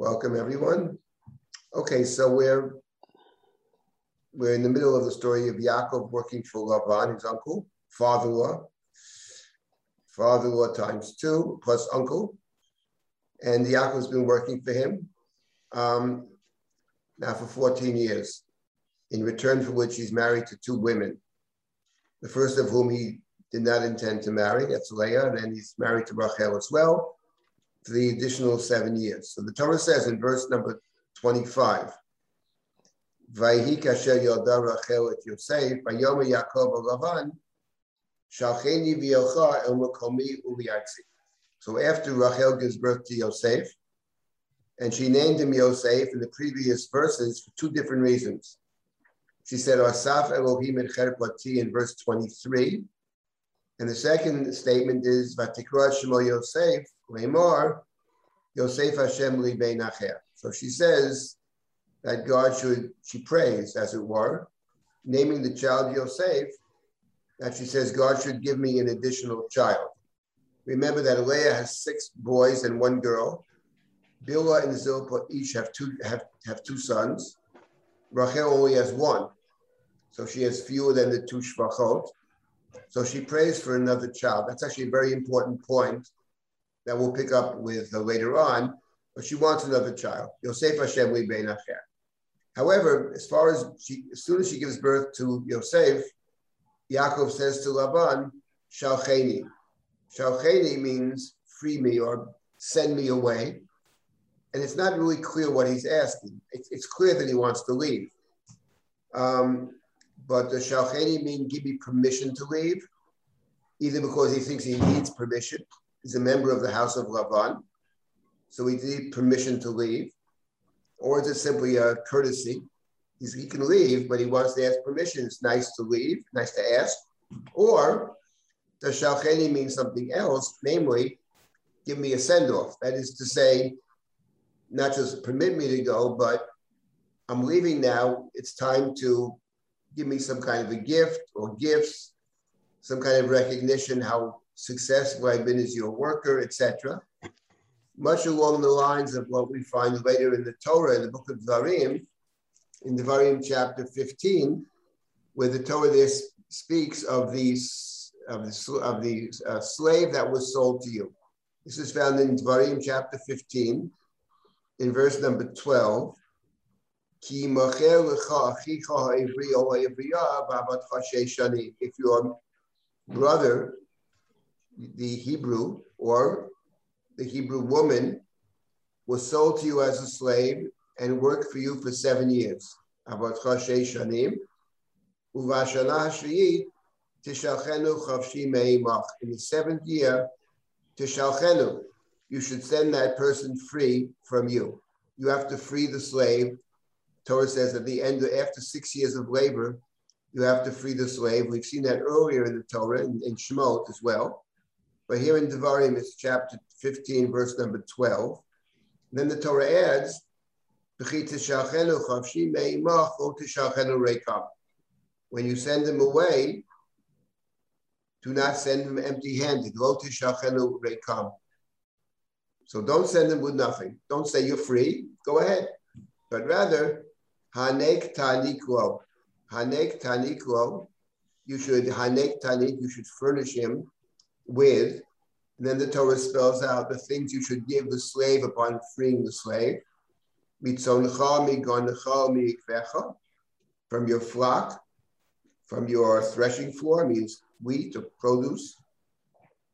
Welcome everyone. Okay, so we're we're in the middle of the story of Yaakov working for Lavan, his uncle, father-in-law, father-in-law times two plus uncle, and Yaakov's been working for him um, now for 14 years. In return for which he's married to two women, the first of whom he did not intend to marry, that's Leah, and then he's married to Rachel as well for the additional seven years. So the Torah says in verse number 25, Vayhi kasher yoda Rachel et Yosef, Vayoma Yaakov Lavan, Shalcheni v'yocha el makomi uliyartzi. So after Rachel gives birth to Yosef, and she named him Yosef in the previous verses for two different reasons. She said, Asaf Elohim et cherpati in verse 23. And the second statement is, Vatikra Shemo Yosef, Yosef Hashem li So she says that God should, she prays, as it were, naming the child Yosef, that she says God should give me an additional child. Remember that Leah has six boys and one girl. Bilhah and Zilpah each have two have, have two sons. Rachel only has one, so she has fewer than the two shvachot. So she prays for another child. That's actually a very important point that we'll pick up with later on. But she wants another child. Yosef Hashem li bein. However, as far as she, as soon as she gives birth to Yosef, Yaakov says to Laban, Shalcheni. Shalcheni means free me or send me away. And it's not really clear what he's asking. It's, it's clear that he wants to leave. Um, but does Shalcheni mean give me permission to leave? Either because he thinks he needs permission, he's a member of the house of Lavan, so he needs permission to leave, or is it simply a courtesy? He's, he can leave, but he wants to ask permission. It's nice to leave, nice to ask. Or does Shalcheni mean something else, namely, give me a send off? That is to say, not just permit me to go, but I'm leaving now. It's time to give me some kind of a gift or gifts, some kind of recognition how successful I've been as your worker, etc. Much along the lines of what we find later in the Torah, in the book of Dvarim, in Dvarim chapter 15, where the Torah there speaks of the, of the, of the uh, slave that was sold to you. This is found in Dvarim chapter 15, in verse number 12. If your brother, the Hebrew or the Hebrew woman, was sold to you as a slave and worked for you for seven years, in the seventh year, you should send that person free from you. You have to free the slave Torah says at the end, after six years of labor, you have to free the slave. We've seen that earlier in the Torah, in, in Shemot as well. But here in Devarim, it's chapter 15, verse number 12. Then the Torah adds, when you send them away, do not send them empty handed. So don't send them with nothing. Don't say you're free. Go ahead. But rather. You should hanek tanik. You should furnish him with. Then the Torah spells out the things you should give the slave upon freeing the slave. From your flock, from your threshing floor means wheat or produce,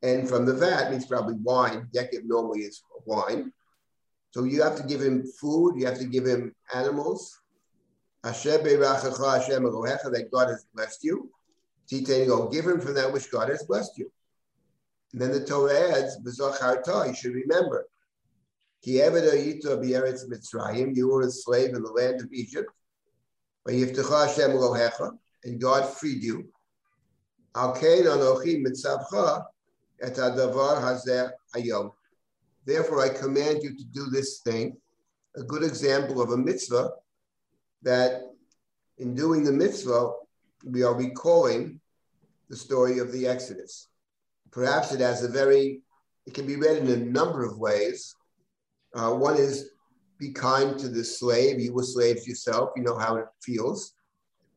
and from the vat means probably wine. Dekib normally is wine. So you have to give him food, you have to give him animals, that God has blessed you. Go give him from that which God has blessed you. And then the Torah adds, you should remember. You were a slave in the land of Egypt. And God freed you. Therefore, I command you to do this thing. A good example of a mitzvah that in doing the mitzvah, we are recalling the story of the Exodus. Perhaps it has a very, it can be read in a number of ways. Uh, one is be kind to the slave. You were slaves yourself. You know how it feels.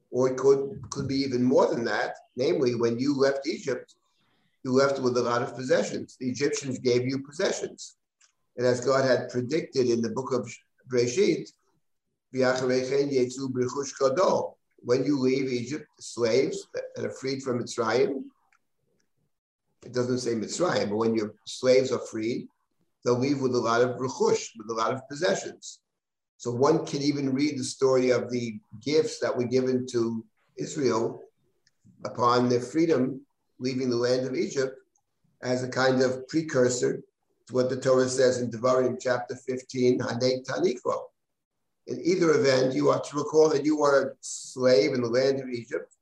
Or it could, could be even more than that. Namely, when you left Egypt, you left with a lot of possessions. The Egyptians gave you possessions. And as God had predicted in the book of Breshit, when you leave Egypt, slaves that are freed from Mitzrayim, it doesn't say Mitzrayim, but when your slaves are freed, they'll leave with a lot of ruchush, with a lot of possessions. So one can even read the story of the gifts that were given to Israel upon their freedom, leaving the land of Egypt, as a kind of precursor to what the Torah says in Devarim chapter 15, Hanek Tanikro. In either event, you are to recall that you were a slave in the land of Egypt,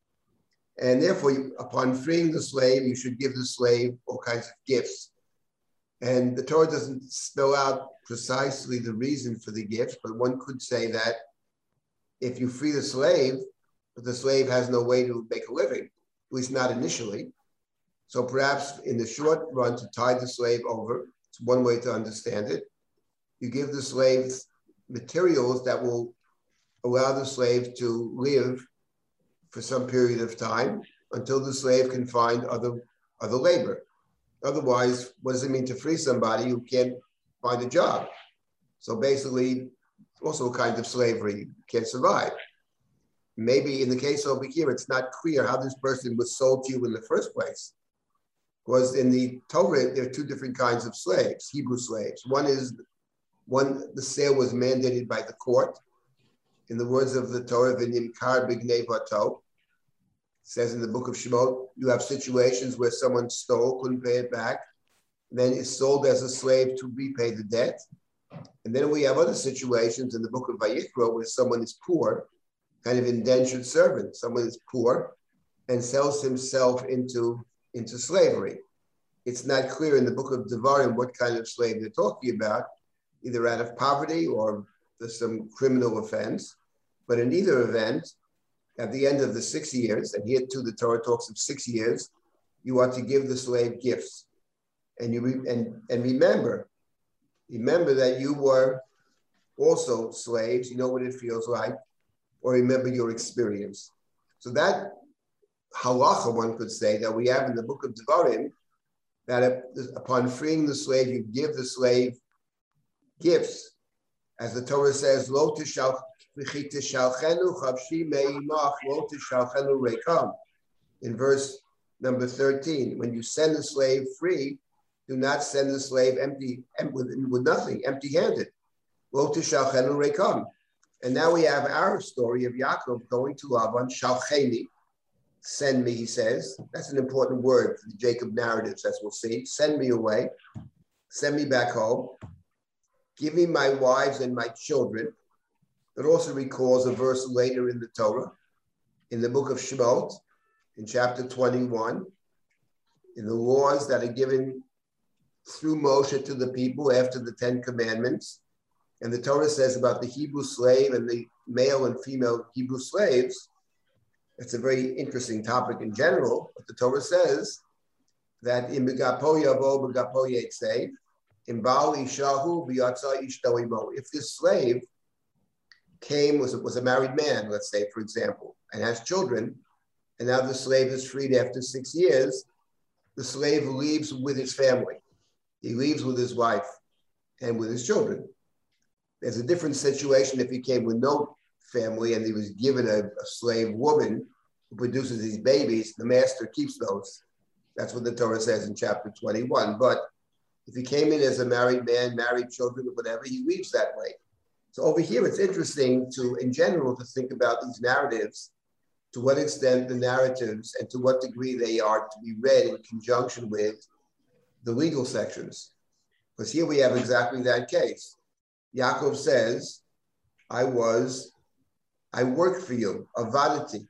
and therefore, upon freeing the slave, you should give the slave all kinds of gifts. And the Torah doesn't spell out precisely the reason for the gifts, but one could say that if you free the slave, but the slave has no way to make a living, at least not initially. So perhaps in the short run, to tie the slave over, it's one way to understand it. You give the slave materials that will allow the slave to live for some period of time until the slave can find other, other labor. Otherwise, what does it mean to free somebody who can't find a job? So basically, also a kind of slavery, you can't survive. Maybe in the case over here, it's not clear how this person was sold to you in the first place. Because in the Torah, there are two different kinds of slaves, Hebrew slaves. One is one, the sale was mandated by the court. In the words of the Torah, Kar Bignei Vato, says in the book of Shemot, you have situations where someone stole, couldn't pay it back, then is sold as a slave to repay the debt. And then we have other situations in the book of Vayikra where someone is poor, kind of indentured servant. Someone is poor and sells himself into, into slavery. It's not clear in the book of Devarim what kind of slave they're talking about, either out of poverty or there's some criminal offense. But in either event, at the end of the six years, and here too the Torah talks of six years, you are to give the slave gifts. And you re- and, and remember, remember that you were also slaves, you know what it feels like, or remember your experience. So that halacha, one could say, that we have in the book of Devarim, that upon freeing the slave, you give the slave gifts. As the Torah says, Lo tishal in verse number 13, when you send the slave free, do not send the slave empty, with, with nothing, empty handed. And now we have our story of Yaakov going to Lavan, Shalcheni, send me, he says. That's an important word for the Jacob narratives, as we'll see. Send me away, send me back home, give me my wives and my children, it also recalls a verse later in the Torah, in the book of Shemot, in chapter 21, in the laws that are given through Moshe to the people after the Ten Commandments. And the Torah says about the Hebrew slave and the male and female Hebrew slaves. It's a very interesting topic in general, but the Torah says that in Begapo Yavo, Begapo Yetzeh, in Baal Ishahu, Biyatza Ishtoimo. If this slave came, was, was a married man, let's say, for example, and has children, and now the slave is freed after six years, the slave leaves with his family. He leaves with his wife and with his children. There's a different situation if he came with no family and he was given a, a slave woman who produces these babies, the master keeps those. That's what the Torah says in chapter 21. But if he came in as a married man, married children, or whatever, he leaves that way. So over here, it's interesting to, in general, to think about these narratives, to what extent the narratives and to what degree they are to be read in conjunction with the legal sections. Because here we have exactly that case. Yaakov says, I was, I worked for you, avadati.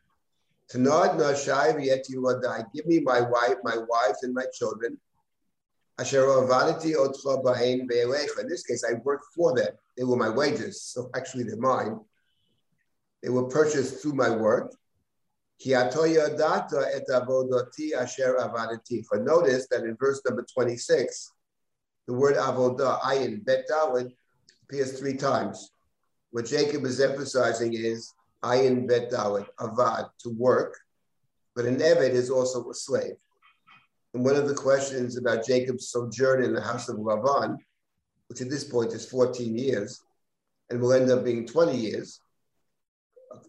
Tanad nashai Give me my wife, my wives, and my children. In this case, I worked for them. They were my wages, so actually they're mine. They were purchased through my work. Notice that in verse number 26, the word avodah, ayin, bet dalid, appears three times. What Jacob is emphasizing is ayin bet dalet, avad, to work, but an eved is also a slave. And one of the questions about Jacob's sojourn in the house of Lavan, which at this point is 14 years, and will end up being 20 years.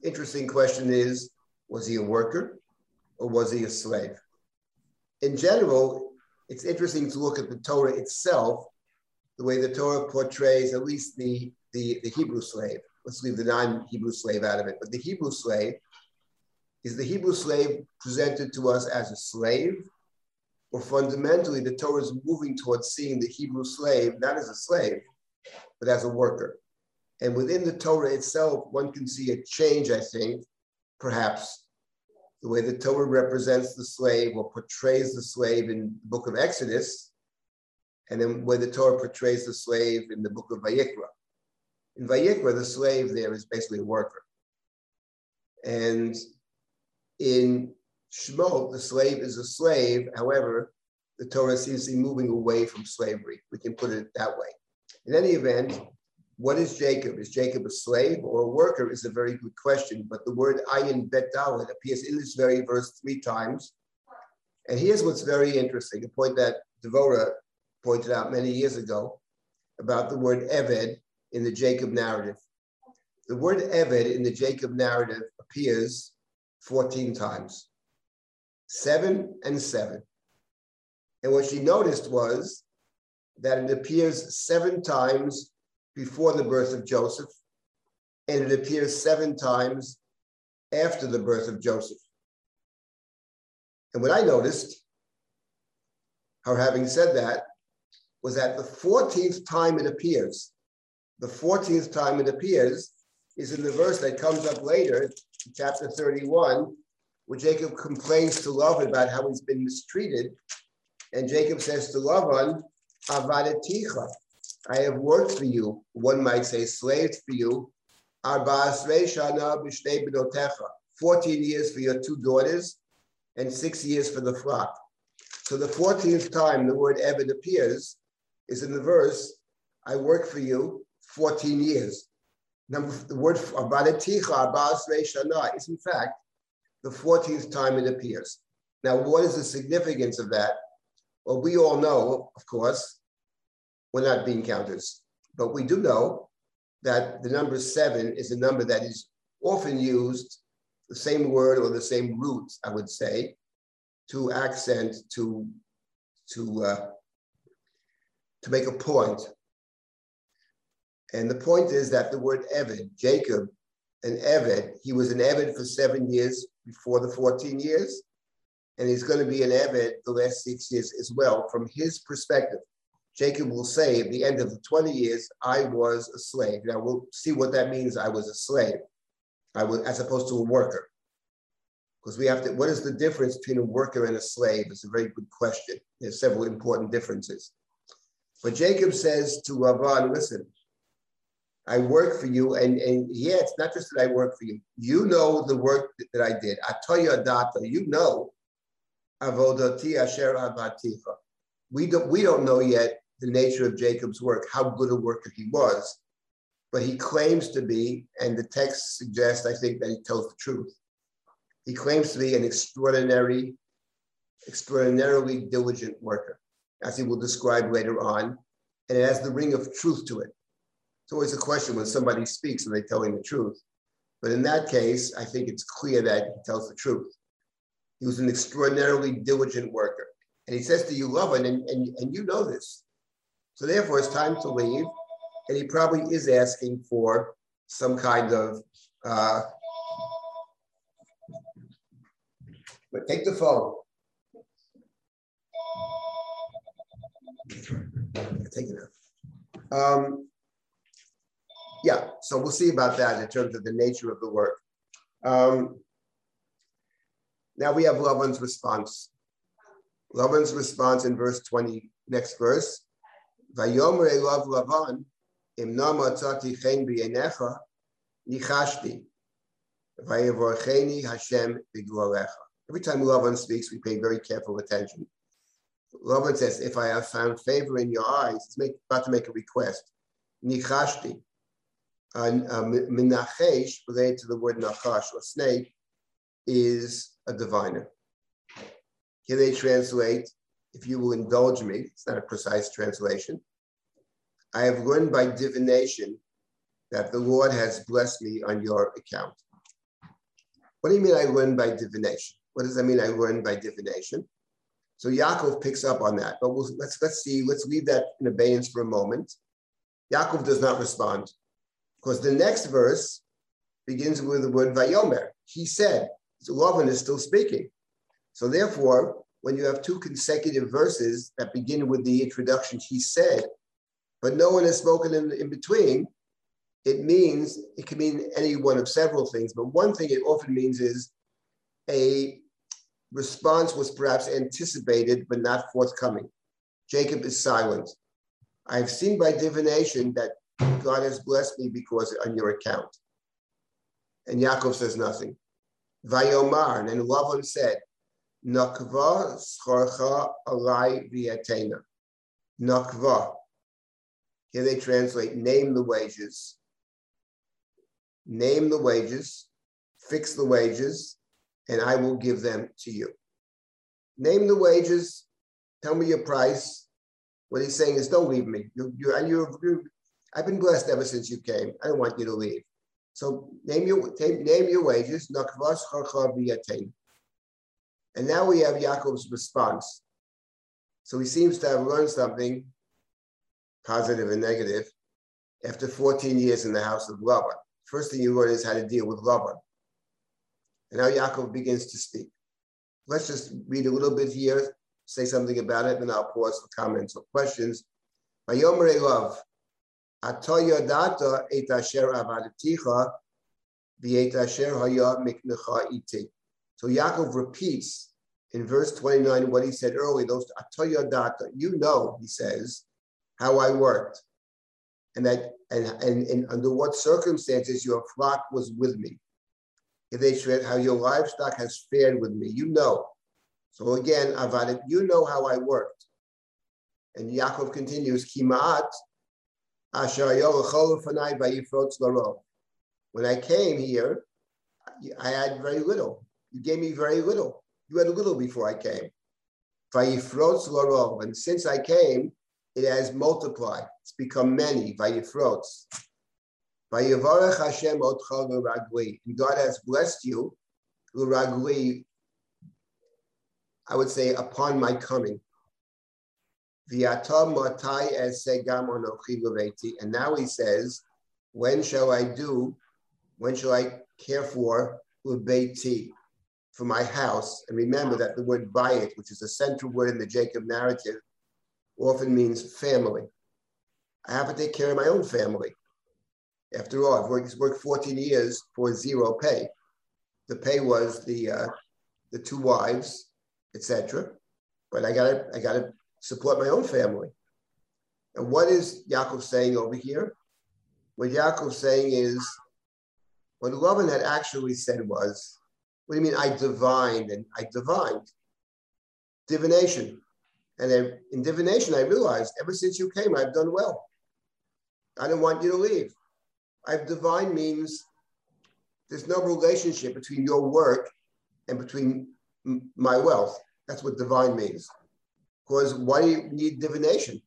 Interesting question is, was he a worker or was he a slave? In general, it's interesting to look at the Torah itself, the way the Torah portrays at least the, the, the Hebrew slave. Let's leave the non-Hebrew slave out of it. But the Hebrew slave is the Hebrew slave presented to us as a slave, or fundamentally the Torah is moving towards seeing the Hebrew slave not as a slave, but as a worker. And within the Torah itself, one can see a change, I think, perhaps, the way the Torah represents the slave or portrays the slave in the book of Exodus, and then where the Torah portrays the slave in the book of Vayikra. In Vayikra, the slave there is basically a worker. And in Shemot, the slave is a slave. However, the Torah seems to be moving away from slavery. We can put it that way. In any event, what is Jacob? Is Jacob a slave or a worker? Is a very good question. But the word ayin bet dalet appears in this very verse three times. And here's what's very interesting a point that Devora pointed out many years ago about the word Eved in the Jacob narrative. The word Eved in the Jacob narrative appears 14 times, seven and seven. And what she noticed was that it appears seven times before the birth of Joseph, and it appears seven times after the birth of Joseph. And what I noticed, her having said that, was that the 14th time it appears, the 14th time it appears is in the verse that comes up later, chapter 31, where Jacob complains to Lavan about how he's been mistreated. And Jacob says to Lavan, I have worked for you, one might say slaved for you, 14 years for your two daughters and six years for the flock. So the 14th time the word Eved appears is in the verse, I work for you 14 years. Number, the word Abadaticha, Shana is in fact the 14th time it appears. Now, what is the significance of that? Well, we all know, of course, we're not bean counters. But we do know that the number seven is a number that is often used, the same word or the same root, I would say, to accent, to, to, uh, to make a point. And the point is that the word Eved, Jacob, an Eved, he was an Eved for seven years before the 14 years, and he's going to be an Eved the last six years as well, from his perspective. Jacob will say at the end of the 20 years, I was a slave. Now we'll see what that means. I was a slave. I was as opposed to a worker. Because we have to, what is the difference between a worker and a slave? It's a very good question. There's several important differences. But Jacob says to Lavan, listen, I work for you. And, and yeah, it's not just that I work for you. You know the work that I did. Atoya data, you know. Avodati asher abaticha. We don't, we don't know yet the nature of Jacob's work, how good a worker he was. But he claims to be, and the text suggests, I think, that he tells the truth. He claims to be an extraordinary, extraordinarily diligent worker, as he will describe later on. And it has the ring of truth to it. It's always a question when somebody speaks, and they're telling the truth? But in that case, I think it's clear that he tells the truth. He was an extraordinarily diligent worker. And he says to you, Lavan, and, and, and you know this. So therefore, it's time to leave. And he probably is asking for some kind of, uh, but take the phone. Take it out. Um, yeah, so we'll see about that in terms of the nature of the work. Um, now we have Lavan's response. Lavan's response in verse 20, next verse. Vayomer Elav Lavan, Im Nama Tzati Chen B'Yenecha, Nichashti, Vayevorcheni Hashem B'Glorecha. Every time Lavan speaks, we pay very careful attention. Lavan says, if I have found favor in your eyes, make, about to make a request. nichashti. Uh, minachesh, related to the word nachash or snake, is a diviner. Here they translate, if you will indulge me, it's not a precise translation. I have learned by divination that the Lord has blessed me on your account. What do you mean I learned by divination? What does that mean I learned by divination? So Yaakov picks up on that, but we'll, let's let's see, let's leave that in abeyance for a moment. Yaakov does not respond because the next verse begins with the word Vayomer. He said, Lavan is still speaking. So therefore, when you have two consecutive verses that begin with the introduction, he said, but no one has spoken in, in between, it means, it can mean any one of several things, but one thing it often means is a response was perhaps anticipated but not forthcoming. Jacob is silent. I've seen by divination that God has blessed me because on your account. And Yaakov says nothing. Vayomar, and Lavan said, Nakva scharcha alai viatena. Nakva. Here they translate, name the wages. Name the wages, fix the wages, and I will give them to you. Name the wages, tell me your price. What he's saying is, don't leave me. You, you, and you, you, I've been blessed ever since you came. I don't want you to leave. So name your name your wages. And now we have Yaakov's response. So he seems to have learned something, positive and negative, after 14 years in the house of Laban. First thing you learn is how to deal with Laban. And now Yaakov begins to speak. Let's just read a little bit here, say something about it, and I'll pause for comments or questions. Atoya data et asher avadaticha, haya miknecha iti. So Yaakov repeats in verse 29 what he said earlier, those atoya data, you know, he says, how I worked. And that and, and, and under what circumstances your flock was with me If they shred how your livestock has fared with me. You know. So again, Avadim, you know how I worked. And Yaakov continues, Kimaat When I came here, I had very little. You gave me very little. You had little before I came. And since I came, it has multiplied. It's become many. And God has blessed you, I would say, upon my coming. And now he says, when shall I do, when shall I care for l'beiti, for my house? And remember that the word bayit, which is a central word in the Jacob narrative, often means family. I have to take care of my own family. After all, I've worked, worked 14 years for zero pay. The pay was the uh, the two wives, etc. But I gotta I gotta support my own family. And what is Yaakov saying over here? What Yaakov's saying is, what Laban had actually said was, what do you mean I divined and I divined? Divination. And in divination, I realized ever since you came, I've done well. I don't want you to leave. I've divine means there's no relationship between your work and between my wealth. That's what divine means. Because why do you need divination?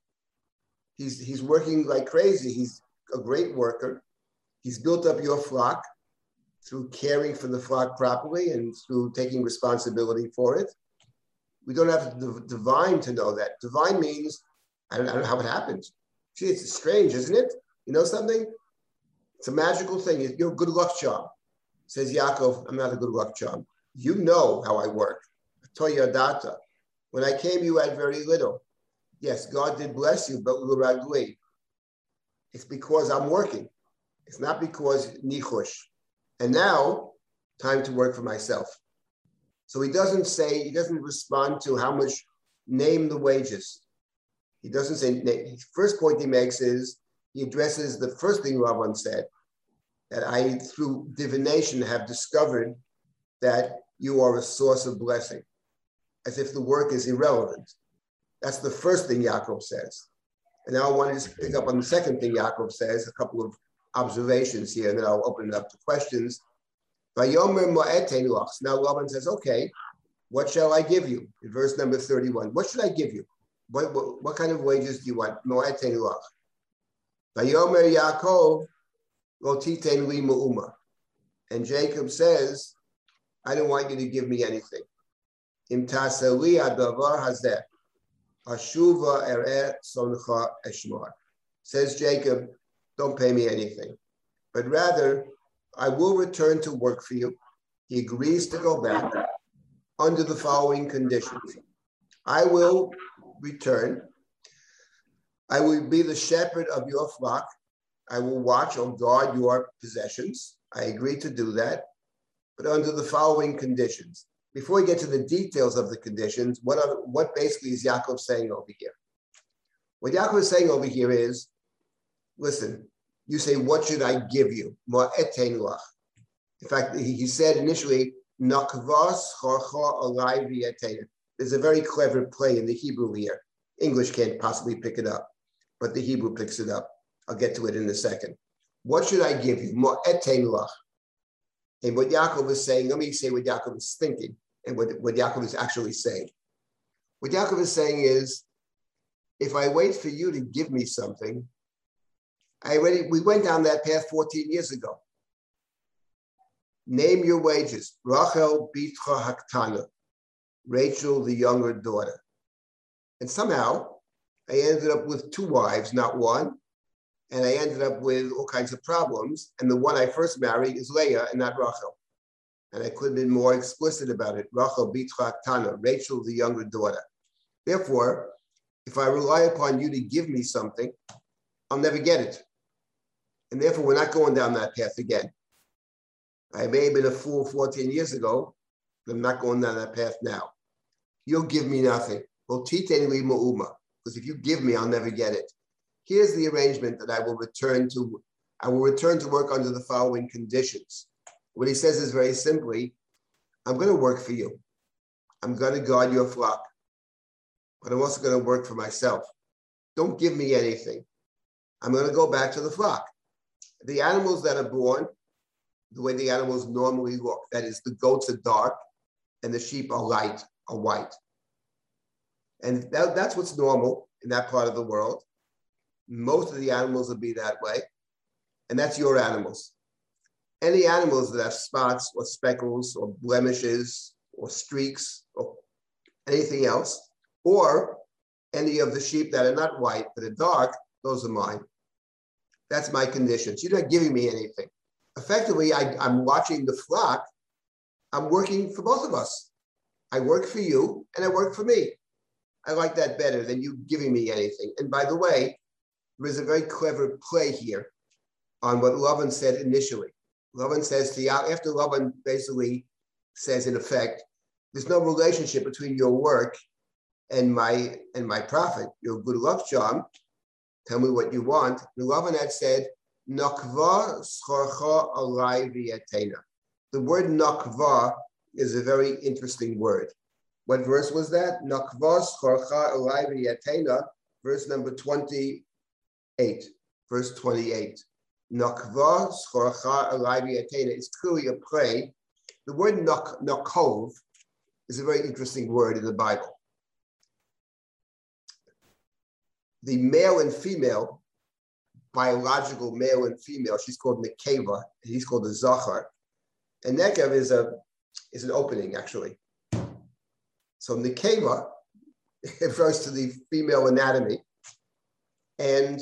He's, he's working like crazy. He's a great worker. He's built up your flock through caring for the flock properly and through taking responsibility for it. We don't have to divine to know that. Divine means, I don't, I don't know how it happens. Gee, it's strange, isn't it? You know something? It's a magical thing. You're a good luck charm. Says Yaakov, I'm not a good luck charm. You know how I work. Toya data. When I came, you had very little. Yes, God did bless you, but luragli. It's because I'm working. It's not because nichush. And now, time to work for myself. So he doesn't say, he doesn't respond to how much name the wages. He doesn't say, first point he makes is he addresses the first thing Laban said, that I, through divination, have discovered that you are a source of blessing, as if the work is irrelevant. That's the first thing Yaakov says. And now I want to pick up on the second thing Yaakov says, a couple of observations here, and then I'll open it up to questions. Now Laban says, okay, what shall I give you? In verse number 31, what should I give you? What, what, what kind of wages do you want? And Jacob says, I don't want you to give me anything. Im taseli adavar hazeh, ashuva ere soncha eshmar. Says Jacob, don't pay me anything, but rather I will return to work for you. He agrees to go back under the following conditions. I will return. I will be the shepherd of your flock. I will watch or guard your possessions. I agree to do that, but under the following conditions. Before we get to the details of the conditions, what, are, what basically is Yaakov saying over here? What Yaakov is saying over here is, listen, you say, what should I give you? In fact, he said initially, there's a very clever play in the Hebrew here. English can't possibly pick it up, but the Hebrew picks it up. I'll get to it in a second. What should I give you? And what Yaakov is saying, let me say what Yaakov is thinking and what, what Yaakov is actually saying. What Yaakov is saying is, if I wait for you to give me something, I already we went down that path 14 years ago. Name your wages. Rachel Bitra Haktana, Rachel, the younger daughter. And somehow I ended up with two wives, not one, and I ended up with all kinds of problems. And the one I first married is Leah and not Rachel. And I could have been more explicit about it. Rachel Bitra Tana, Rachel, the younger daughter. Therefore, if I rely upon you to give me something, I'll never get it. And therefore, we're not going down that path again. I may have been a fool 14 years ago, but I'm not going down that path now. You'll give me nothing. Because if you give me, I'll never get it here's the arrangement that I will return to. I will return to work under the following conditions. What he says is very simply, I'm going to work for you. I'm going to guard your flock, but I'm also going to work for myself. Don't give me anything. I'm going to go back to the flock. The animals that are born, the way the animals normally look, that is, the goats are dark and the sheep are light, are white. And that, that's what's normal in that part of the world. Most of the animals will be that way. And that's your animals. Any animals that have spots or speckles or blemishes or streaks or anything else, or any of the sheep that are not white but are dark, those are mine. That's my conditions. You're not giving me anything. Effectively, I, I'm watching the flock. I'm working for both of us. I work for you and I work for me. I like that better than you giving me anything. And by the way, there is a very clever play here on what Lavan said initially. Lavan says to Yaakov, after Lavan basically says in effect, there's no relationship between your work and my and my profit. Your good luck charm. Tell me what you want. And Lavan had said, Nakva alai v'yatena. The word nakva is a very interesting word. What verse was that? Nakva schorcha alai v'yatena, verse number 20, 8, verse 28. Nakva is clearly a play. The word nak, nakov is a very interesting word in the Bible. The male and female, biological male and female, she's called Nekeva, and he's called the Zachar. And Nekev is a is an opening, actually. So Nekeva refers to the female anatomy. And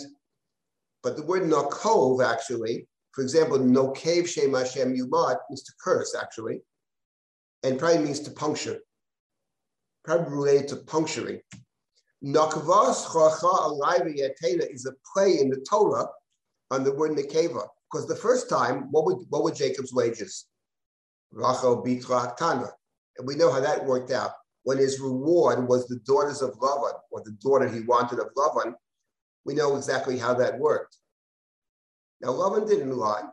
but the word nakov actually, for example, no cave shem Hashem yumat means to curse actually, and probably means to puncture, probably related to puncturing. Nakvas chacha alayva yatena is a play in the Torah on the word nekeva, because the first time, what were, what were Jacob's wages? Rachel bitra tana. And we know how that worked out. When his reward was the daughters of Lavan, or the daughter he wanted of Lavan, we know exactly how that worked. Now, Lavan didn't lie.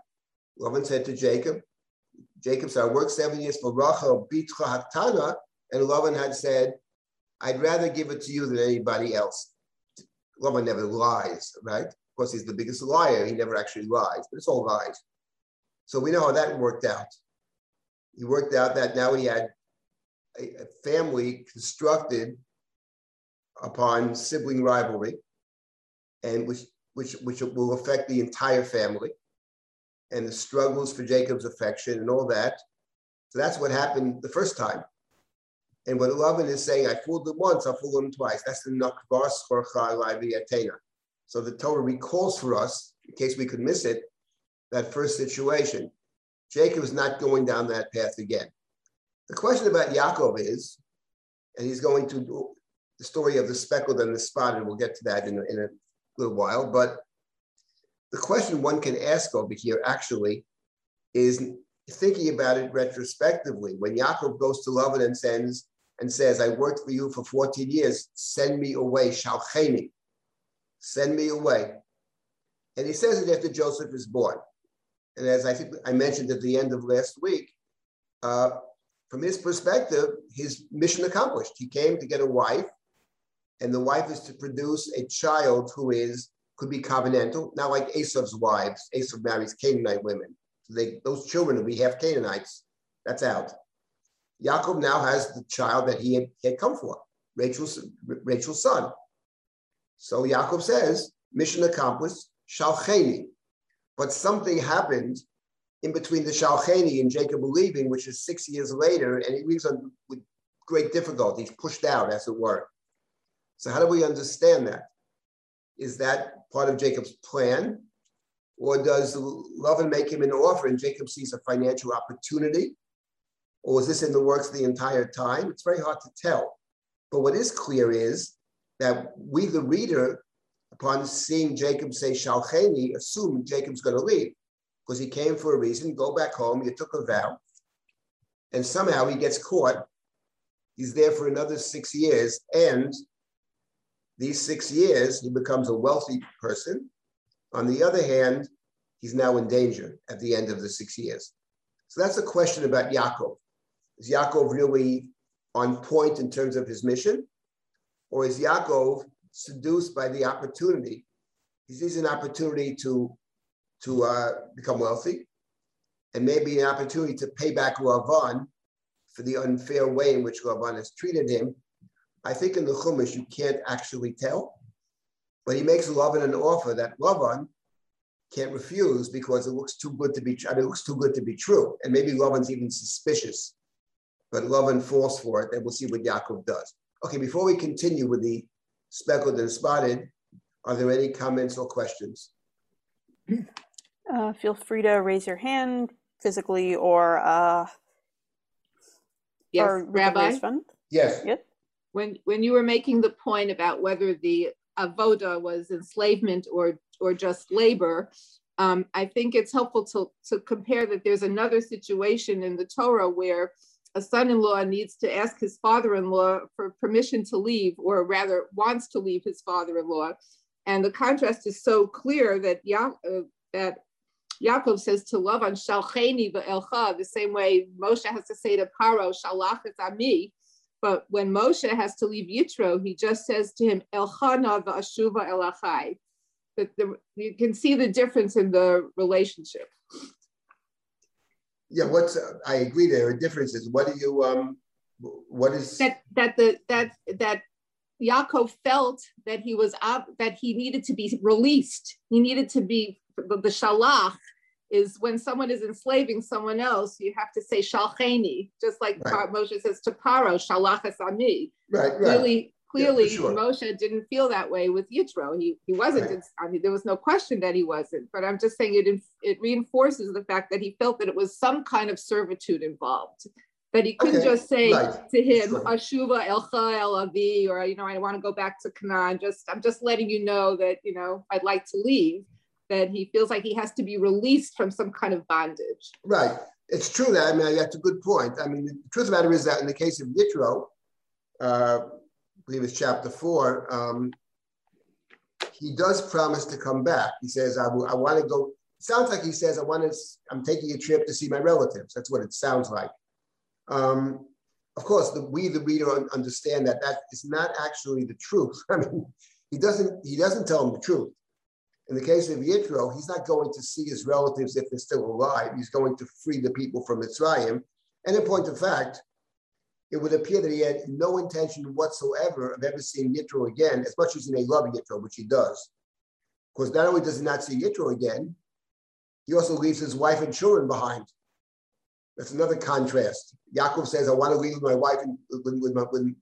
Lavan said to Jacob, Jacob said, I worked seven years for Rachel Bitra Haktana, and Lavan had said, I'd rather give it to you than anybody else. Lavan never lies, right? Of course, he's the biggest liar. He never actually lies, but it's all lies. So we know how that worked out. He worked out that now he had a family constructed upon sibling rivalry, and which which which will affect the entire family, and the struggles for Jacob's affection and all that. So that's what happened the first time. And what Lavan is saying, I fooled him once, I fooled him twice. That's the skorcha So the Torah recalls for us, in case we could miss it, that first situation. Jacob is not going down that path again. The question about Yaakov is, and he's going to do the story of the speckled and the spotted. We'll get to that in a, in a little while. But the question one can ask over here actually is thinking about it retrospectively. When Yaakov goes to Lavan and sends and says, I worked for you for 14 years, send me away, shalcheni, send me away. And he says it after Joseph is born. And as I think I mentioned at the end of last week, uh, from his perspective, his mission accomplished. He came to get a wife, and the wife is to produce a child who is could be covenantal, not like Esau's wives. Esau marries Canaanite women. So they, those children will be half Canaanites. That's out. Yaakov now has the child that he had, had come for, Rachel's, Rachel's son. So Yaakov says, mission accomplished, shalcheni. But something happened in between the shalcheni and Jacob leaving, which is six years later, and he leaves on, with great difficulty. He's pushed out, as it were. So how do we understand that? Is that part of Jacob's plan? Or does Lavan make him an offer and Jacob sees a financial opportunity? Or was this in the works the entire time? It's very hard to tell. But what is clear is that we, the reader, upon seeing Jacob say Shalcheni, assume Jacob's going to leave because he came for a reason, go back home, you took a vow, and somehow he gets caught. He's there for another six years, and these six years, he becomes a wealthy person. On the other hand, he's now in danger at the end of the six years. So that's a question about Yaakov. Is Yaakov really on point in terms of his mission? Or is Yaakov seduced by the opportunity? He sees an opportunity to, to uh, become wealthy and maybe an opportunity to pay back Lavan for the unfair way in which Lavan has treated him. I think in the Chumash you can't actually tell, but he makes Lavan an offer that Lavan can't refuse because it looks too good to be. I mean, it looks too good to be true, and maybe Lavan's even suspicious but Lavan falls for it, and we'll see what Yaakov does. Okay, before we continue with the speckled and spotted, are there any comments or questions? Uh, feel free to raise your hand physically or uh, yes, or Rabbi. Yes. Yep. When when you were making the point about whether the avoda was enslavement or or just labor, um, I think it's helpful to to compare that there's another situation in the Torah where a son-in-law needs to ask his father-in-law for permission to leave, or rather wants to leave his father-in-law. And the contrast is so clear that ya- uh, that Yaakov says to Lavan, Shalcheni v'elcha, the same way Moshe has to say to Paro, Shalach ami. But when Moshe has to leave Yitro, he just says to him, Elchana v'ashuva elachai. That the, you can see the difference in the relationship yeah, what's uh, I agree there are differences. What do you um what is that that the that that Yaakov felt that he was up that he needed to be released. He needed to be the, the shalach is when someone is enslaving someone else, you have to say shalcheni, just like right. Moshe says to Paro, shalach ami. Right, right. Clearly, clearly yeah, sure. Moshe didn't feel that way with Yitro. He, he wasn't, right. I mean, there was no question that he wasn't, but I'm just saying it, it reinforces the fact that he felt that it was some kind of servitude involved. That he couldn't okay. just say right. to him, Ashuva Elcha El Avi, or, you know, I want to go back to Canaan. Just, I'm just letting you know that, you know, I'd like to leave. That he feels like he has to be released from some kind of bondage. Right. It's true that, I mean, that's a good point. I mean, the truth of the matter is that in the case of Yitro, uh, believe it's chapter four, um, he does promise to come back. He says, I, I want to go. Sounds like he says, I want to, I'm taking a trip to see my relatives. That's what it sounds like. Um, of course, the, we, the reader, understand that that is not actually the truth. I mean, he doesn't he doesn't tell him the truth. In the case of Yitro, he's not going to see his relatives if they're still alive. He's going to free the people from Mitzrayim. And in point of fact, it would appear that he had no intention whatsoever of ever seeing Yitro again, as much as he may love Yitro, which he does. Because not only does he not see Yitro again, he also leaves his wife and children behind. That's another contrast. Yaakov says, I want to leave with my wife and with, with my, with,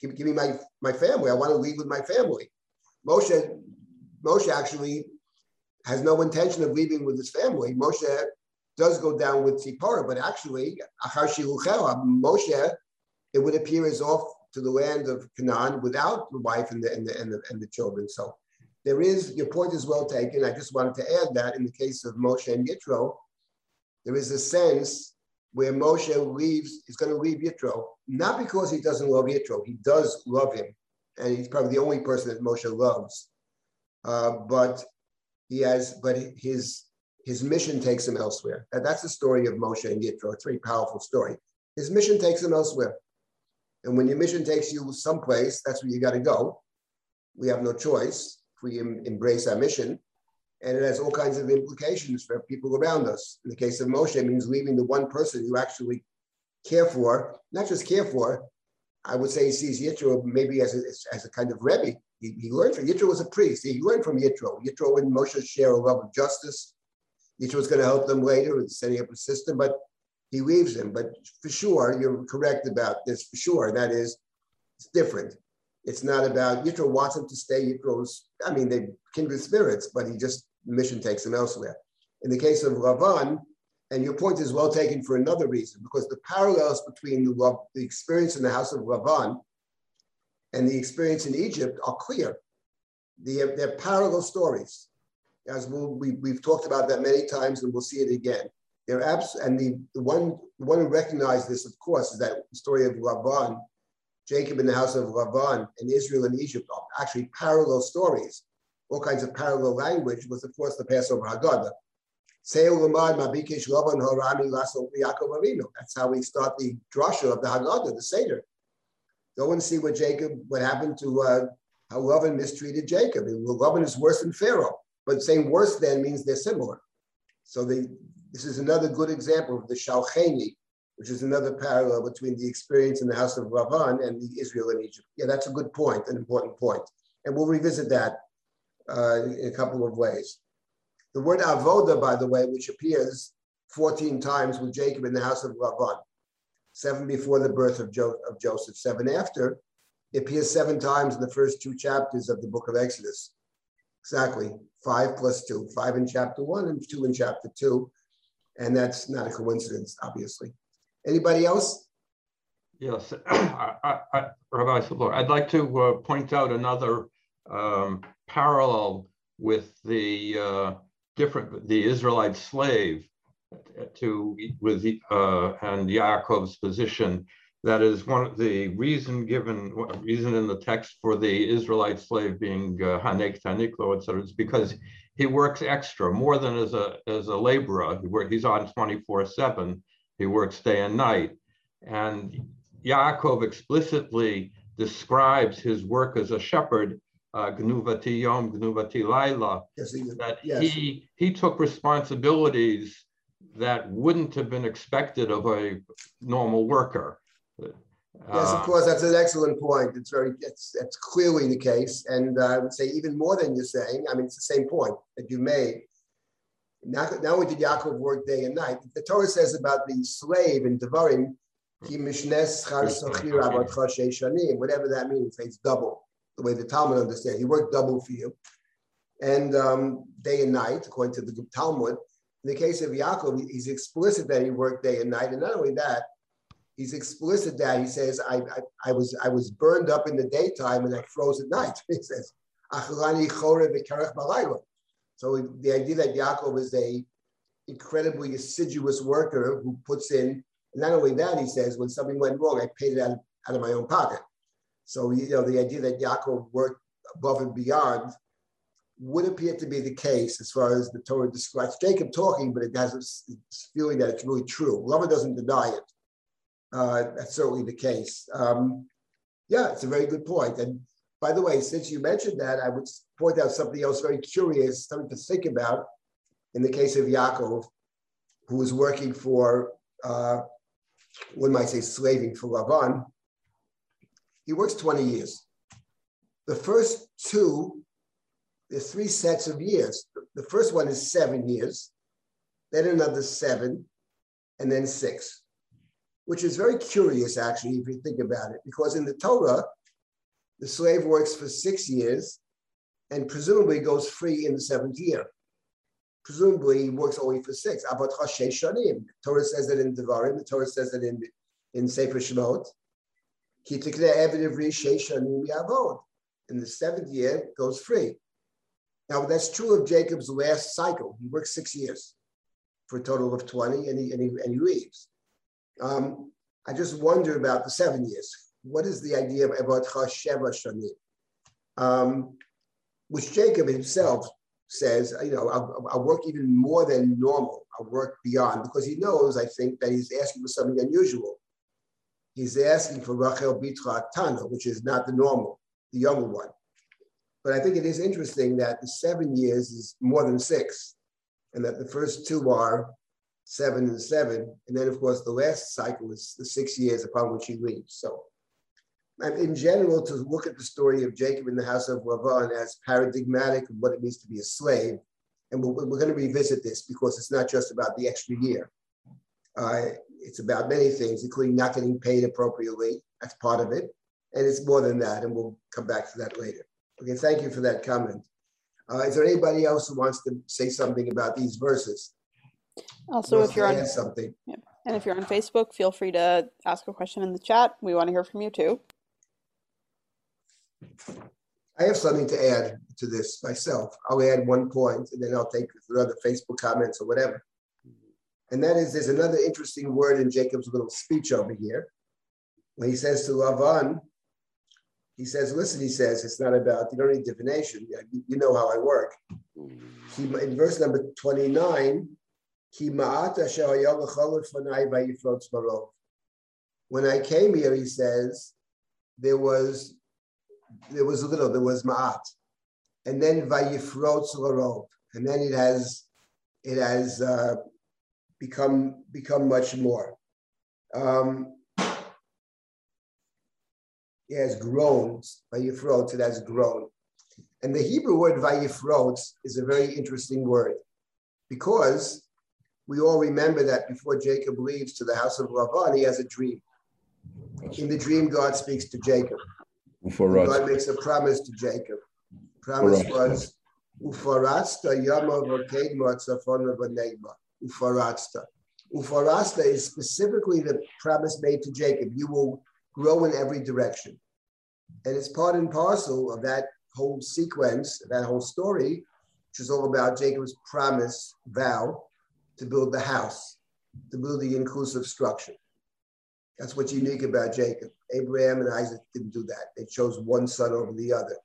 give, give me my, my family. I want to leave with my family. Moshe, Moshe actually has no intention of leaving with his family. Moshe does go down with Tzipora, but actually, uh, Moshe, it would appear is off to the land of Canaan without the wife and the, and the, and the, and the children. So there is, your point is well taken. I just wanted to add that in the case of Moshe and Yitro, there is a sense where Moshe leaves, he's going to leave Yitro, not because he doesn't love Yitro, he does love him, and he's probably the only person that Moshe loves. Uh, but he has, but his his mission takes him elsewhere. And that's the story of Moshe and Yitro. It's a very powerful story. His mission takes him elsewhere. And when your mission takes you someplace, that's where you got to go. We have no choice if we em- embrace our mission and it has all kinds of implications for people around us. In the case of Moshe, it means leaving the one person you actually care for, not just care for. I would say he sees Yitro maybe as a, as a kind of Rebbe. He, he learned from Yitro was a priest. He learned from Yitro. Yitro and Moshe share a love of justice. Yitro was going to help them later with setting up a system, but he leaves him. But for sure, you're correct about this. For sure, that is, it's different. It's not about Yitro wants him to stay. Yitro's, I mean, they kindred spirits, but he just mission takes him elsewhere. In the case of Lavan, and your point is well taken for another reason, because the parallels between the, the experience in the house of Lavan and the experience in Egypt are clear. They're, they're parallel stories. As we'll, we, have talked about that many times, and we'll see it again. They're abs- and the, the one the one who recognized this, of course, is that the story of Lavan, Jacob in the house of Lavan, and Israel in Egypt are actually parallel stories all kinds of parallel language was, of course, the Passover Haggadah. That's how we start the drasha of the Haggadah, the Seder. Go and see what Jacob, what happened to uh, how Lavan mistreated Jacob. Lavan is worse than Pharaoh, but saying worse than means they're similar. So they, this is another good example of the Shalcheni, which is another parallel between the experience in the house of Lavan and the Israel in Egypt. Yeah, that's a good point, an important point. And we'll revisit that uh, in a couple of ways. The word avoda, by the way, which appears 14 times with Jacob in the house of Lavan, seven before the birth of, jo- of Joseph, seven after, it appears seven times in the first two chapters of the book of Exodus. Exactly, five plus two, five in chapter one and two in chapter two. And that's not a coincidence, obviously. Anybody else? Yes, I, I, Rabbi Silber, I'd like to uh, point out another um, parallel with the uh, different the Israelite slave to with uh, and Yaakov's position. That is one of the reason given reason in the text for the Israelite slave being uh, hanek taniklo, etc. Is because he works extra more than as a as a laborer. He work, he's on twenty four seven. He works day and night, and Yaakov explicitly describes his work as a shepherd uh, Gnuvati Yom, Gnuvati Laila, Yes, he, that yes. he he took responsibilities that wouldn't have been expected of a normal worker. Yes, of course, that's an excellent point. It's very, it's, it's clearly the case. And uh, I would say even more than you're saying, I mean, it's the same point that you made. Not, not only did Yaakov work day and night, the Torah says about the slave in Devarim, whatever that means, it's double, the way the Talmud understands. He worked double for you. And um, day and night, according to the Talmud. In the case of Yaakov, he's explicit that he worked day and night. And not only that, he's explicit that he says, I, I, I was I was burned up in the daytime and I froze at night. He says. So the idea that Yaakov is a incredibly assiduous worker who puts in, and not only that, he says, when something went wrong, I paid it out, out of my own pocket. So you know, the idea that Yaakov worked above and beyond would appear to be the case as far as the Torah describes Jacob talking, but it has this feeling that it's really true. Lavan doesn't deny it. Uh, that's certainly the case. Um, yeah, it's a very good point. And by the way, since you mentioned that, I would point out something else very curious, something to think about in the case of Yaakov, who was working for, uh, one might say, slaving for Lavan. He works 20 years. The first two, there's three sets of years. The first one is seven years, then another seven, and then six, which is very curious, actually, if you think about it, because in the Torah, the slave works for six years and presumably goes free in the seventh year. Presumably, he works only for six. Shanim. Torah says that in Devarim. The Torah says that in in Sefer Shemot. In the seventh year, goes free. Now that's true of Jacob's last cycle. He works six years for a total of 20 and he, and he, and he leaves. Um, I just wonder about the seven years. What is the idea of Evad Sheva Shanim? Um, which Jacob himself says, you know, I'll, I'll, work even more than normal. I'll work beyond because he knows, I think, that he's asking for something unusual. He's asking for Rachel Bitra Tana, which is not the normal, the younger one. But I think it is interesting that the seven years is more than six, and that the first two are seven and seven. And then, of course, the last cycle is the six years upon which he leaves. So, in general, to look at the story of Jacob in the house of Lavan as paradigmatic of what it means to be a slave. And we're, we're going to revisit this because it's not just about the extra year. Uh, it's about many things, including not getting paid appropriately. That's part of it. And it's more than that. And we'll come back to that later. Okay, thank you for that comment. Uh, is there anybody else who wants to say something about these verses? Also, if you're on something, yeah. and if you're on Facebook, feel free to ask a question in the chat. We want to hear from you too. I have something to add to this myself. I'll add one point, and then I'll take the other Facebook comments or whatever. And that is, there's another interesting word in Jacob's little speech over here. When he says to Lavan, he says, listen, he says, it's not about, you don't need divination. You know how I work. In verse number 29, when I came here, he says, there was there was a little, there was ma'at. And then. And then it has it has uh, become become much more. Um, it has grown, vayifrot, it has grown. And the Hebrew word vayifrot is a very interesting word because we all remember that before Jacob leaves to the house of Lavan, he has a dream. In the dream, God speaks to Jacob. God makes a promise to Jacob. Promise was Ufaratsta Yama Vakedma Tzafona Vanegma. Ufaratsta. Ufaratsta is specifically the promise made to Jacob. You will grow in every direction. And it's part and parcel of that whole sequence, that whole story, which is all about Jacob's promise, vow, to build the house, to build the inclusive structure. That's what's unique about Jacob. Abraham and Isaac didn't do that. They chose one son over the other.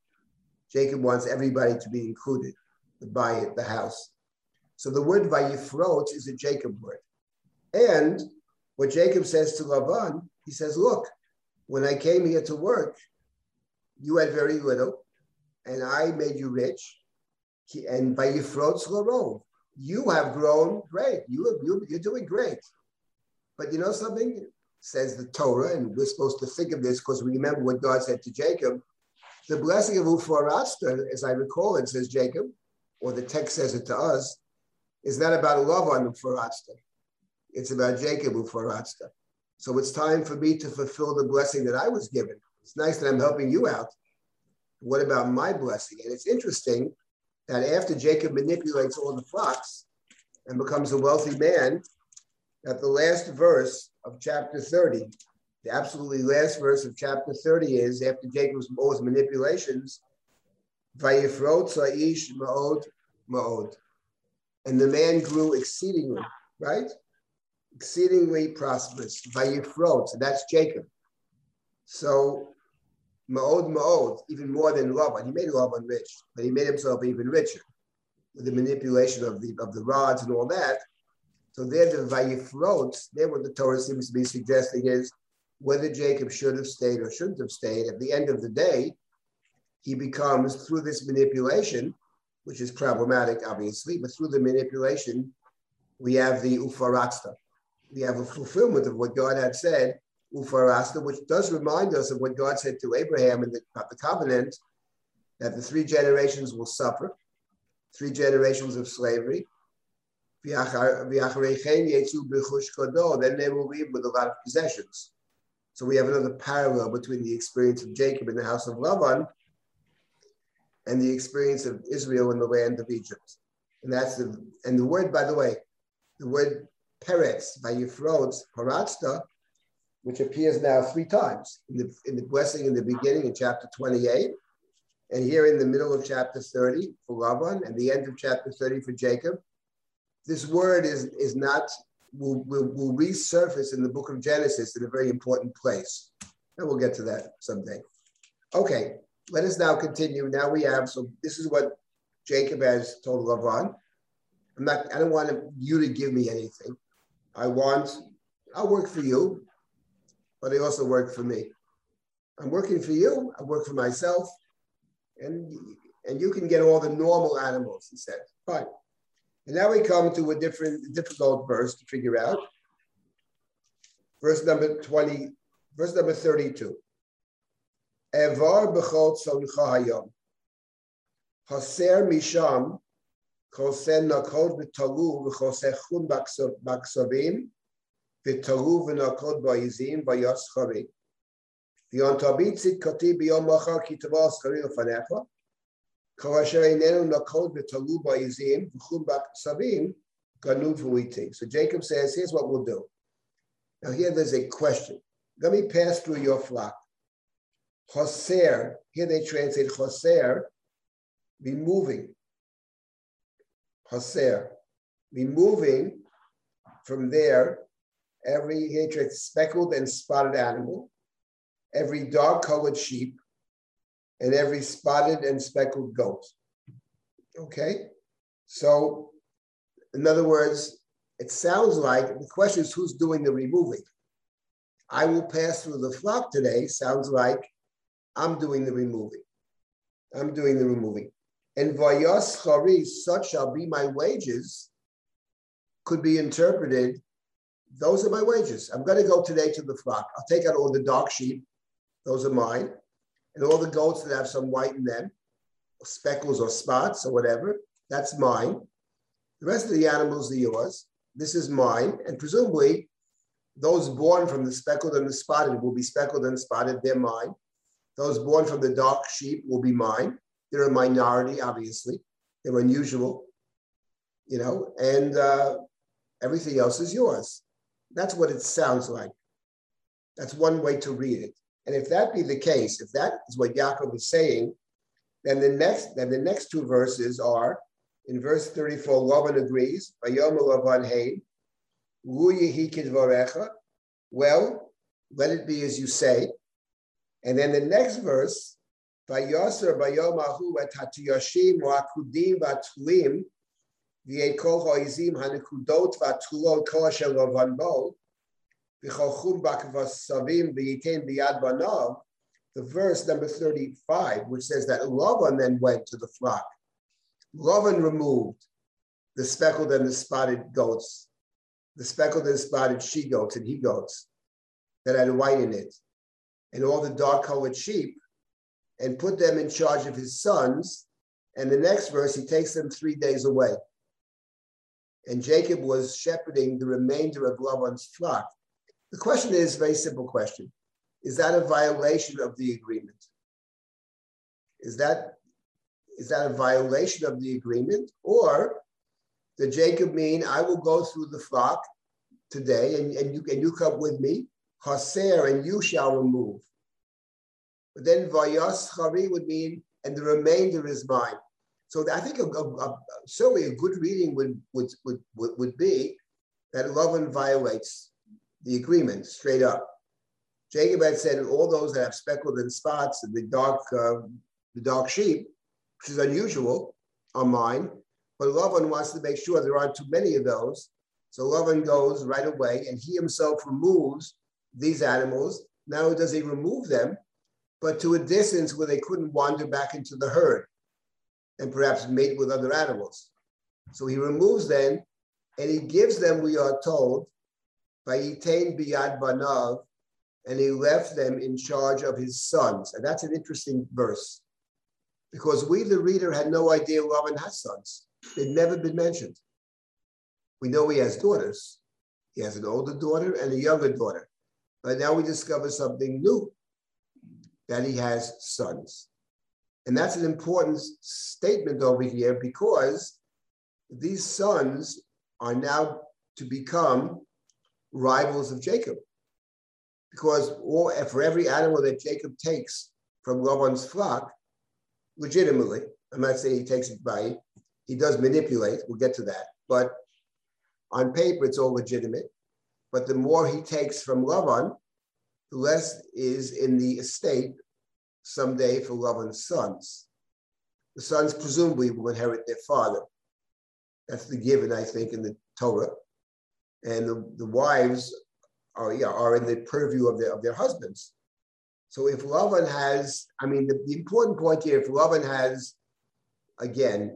Jacob wants everybody to be included, to buy the house. So the word vayifrot is a Jacob word. And what Jacob says to Lavan, he says, look, when I came here to work, you had very little, and I made you rich. And by vayifrot larov, you have grown great. You, you, you're doing great. But you know something? says the Torah, and we're supposed to think of this because we remember what God said to Jacob. The blessing of Ufaratsta, as I recall it, says Jacob, or the text says it to us, is not about Lavan Ufaratsta. It's about Jacob Ufaratsta. So it's time for me to fulfill the blessing that I was given. It's nice that I'm helping you out. What about my blessing? And it's interesting that after Jacob manipulates all the flocks and becomes a wealthy man, that the last verse of chapter 30, the absolutely last verse of chapter 30 is after Jacob's all his manipulations, Sa'ish Ma'od Ma'od. And the man grew exceedingly, right? Exceedingly prosperous. Vayifrot, so that's Jacob. So Ma'od Ma'od, even more than Laban. He made Laban rich, but he made himself even richer with the manipulation of the of the rods and all that. So there, the Vayifrot, there what the Torah seems to be suggesting is whether Jacob should have stayed or shouldn't have stayed. At the end of the day, he becomes through this manipulation, which is problematic, obviously, but through the manipulation, we have the ufarasta. We have a fulfillment of what God had said, ufarasta, which does remind us of what God said to Abraham in the, the covenant, that the three generations will suffer, three generations of slavery. Then they will leave with a lot of possessions. So we have another parallel between the experience of Jacob in the house of Lavan and the experience of Israel in the land of Egypt. And that's the and the word, by the way, the word Peretz by Yifrot, Paratzta, which appears now three times in the, in the blessing in the beginning in chapter 28, and here in the middle of chapter 30 for Laban, and the end of chapter 30 for Jacob. This word is, is not, will, will, will resurface in the book of Genesis in a very important place. And we'll get to that someday. Okay, let us now continue. Now we have, so this is what Jacob has told Lavan. I'm not, I don't want you to give me anything. I want, I'll work for you, but I also work for me. I'm working for you, I work for myself, and, and you can get all the normal animals, he said. Fine. And now we come to a different, difficult verse to figure out. Verse number 20, verse number 32. Evar. Haser misham chose nakod v'talu v'chose chun baksavim v'talu v'nakod ba'izim v'yas chari. V'yon kati b'yom machar ki tava schari l'fanecha. Kol asher einenu nakod ba'izim v'chun baksavim ganuv v'uiting. So Jacob says, here's what we'll do. Now here there's a question. Let me pass through your flock. Hoser, here they translate Hoser, removing. Hoser, removing from there every here speckled and spotted animal, every dark colored sheep, and every spotted and speckled goat. Okay? So, in other words, it sounds like the question is who's doing the removing. I will pass through the flock today sounds like I'm doing the removing. I'm doing the removing. And vayas chari, such shall be my wages, could be interpreted, those are my wages. I'm going to go today to the flock. I'll take out all the dark sheep, those are mine, and all the goats that have some white in them, or speckles or spots or whatever, that's mine. The rest of the animals are yours. This is mine, and presumably those born from the speckled and the spotted will be speckled and spotted, they're mine. Those born from the dark sheep will be mine. They're a minority, obviously. They're unusual, you know, and uh, everything else is yours. That's what it sounds like. That's one way to read it. And if that be the case, if that is what Yaakov is saying, then the next then the next two verses are in verse 34, Lavan agrees, Well, let it be as you say. And then the next verse, Vayoser Bayomahu et Hatiyashim Akudim Vatulim V'Ekol Ha'izim Hanekudot Vatulot Kol Asher Lavanbo V'Cholchum Bakvasavim V'Yiten B'Yad Banav the verse number 35, which says that Lavan then went to the flock. Lavan removed the speckled and the spotted goats, the speckled and spotted she goats and he goats that had white in it and all the dark colored sheep and put them in charge of his sons. And the next verse, he takes them three days away. And Jacob was shepherding the remainder of Laban's flock. The question is very simple question. Is that a violation of the agreement? Is that, is that a violation of the agreement? Or did Jacob mean, I will go through the flock today and, and, you, and you come with me chaser, and you shall remove. But then vayas chari would mean, and the remainder is mine. So I think a, a, a, certainly a good reading would, would, would, would be that Lavan violates the agreement straight up. Jacob had said all those that have speckled and spots and the dark, uh, the dark sheep, which is unusual, are mine. But Lavan wants to make sure there aren't too many of those. So Lavan goes right away and he himself removes these animals. Now, does he remove them? But to a distance where they couldn't wander back into the herd and perhaps mate with other animals. So he removes them and he gives them, we are told, by Etain Biyad Banav, and he left them in charge of his sons. And that's an interesting verse because we, the reader, had no idea Lavan has sons. They'd never been mentioned. We know he has daughters. He has an older daughter and a younger daughter. But now we discover something new that he has sons. And that's an important statement over here because these sons are now to become rivals of Jacob. Because for every animal that Jacob takes from Laban's flock, legitimately, I'm not saying he takes it by, he does manipulate, we'll get to that. But on paper, it's all legitimate. But the more he takes from Laban, the less is in the estate someday for Laban's sons. The sons presumably will inherit their father. That's the given, I think, in the Torah. And the, the wives are, yeah, are in the purview of their, of their husbands. So if Laban has, I mean, the, the important point here, if Laban has, again,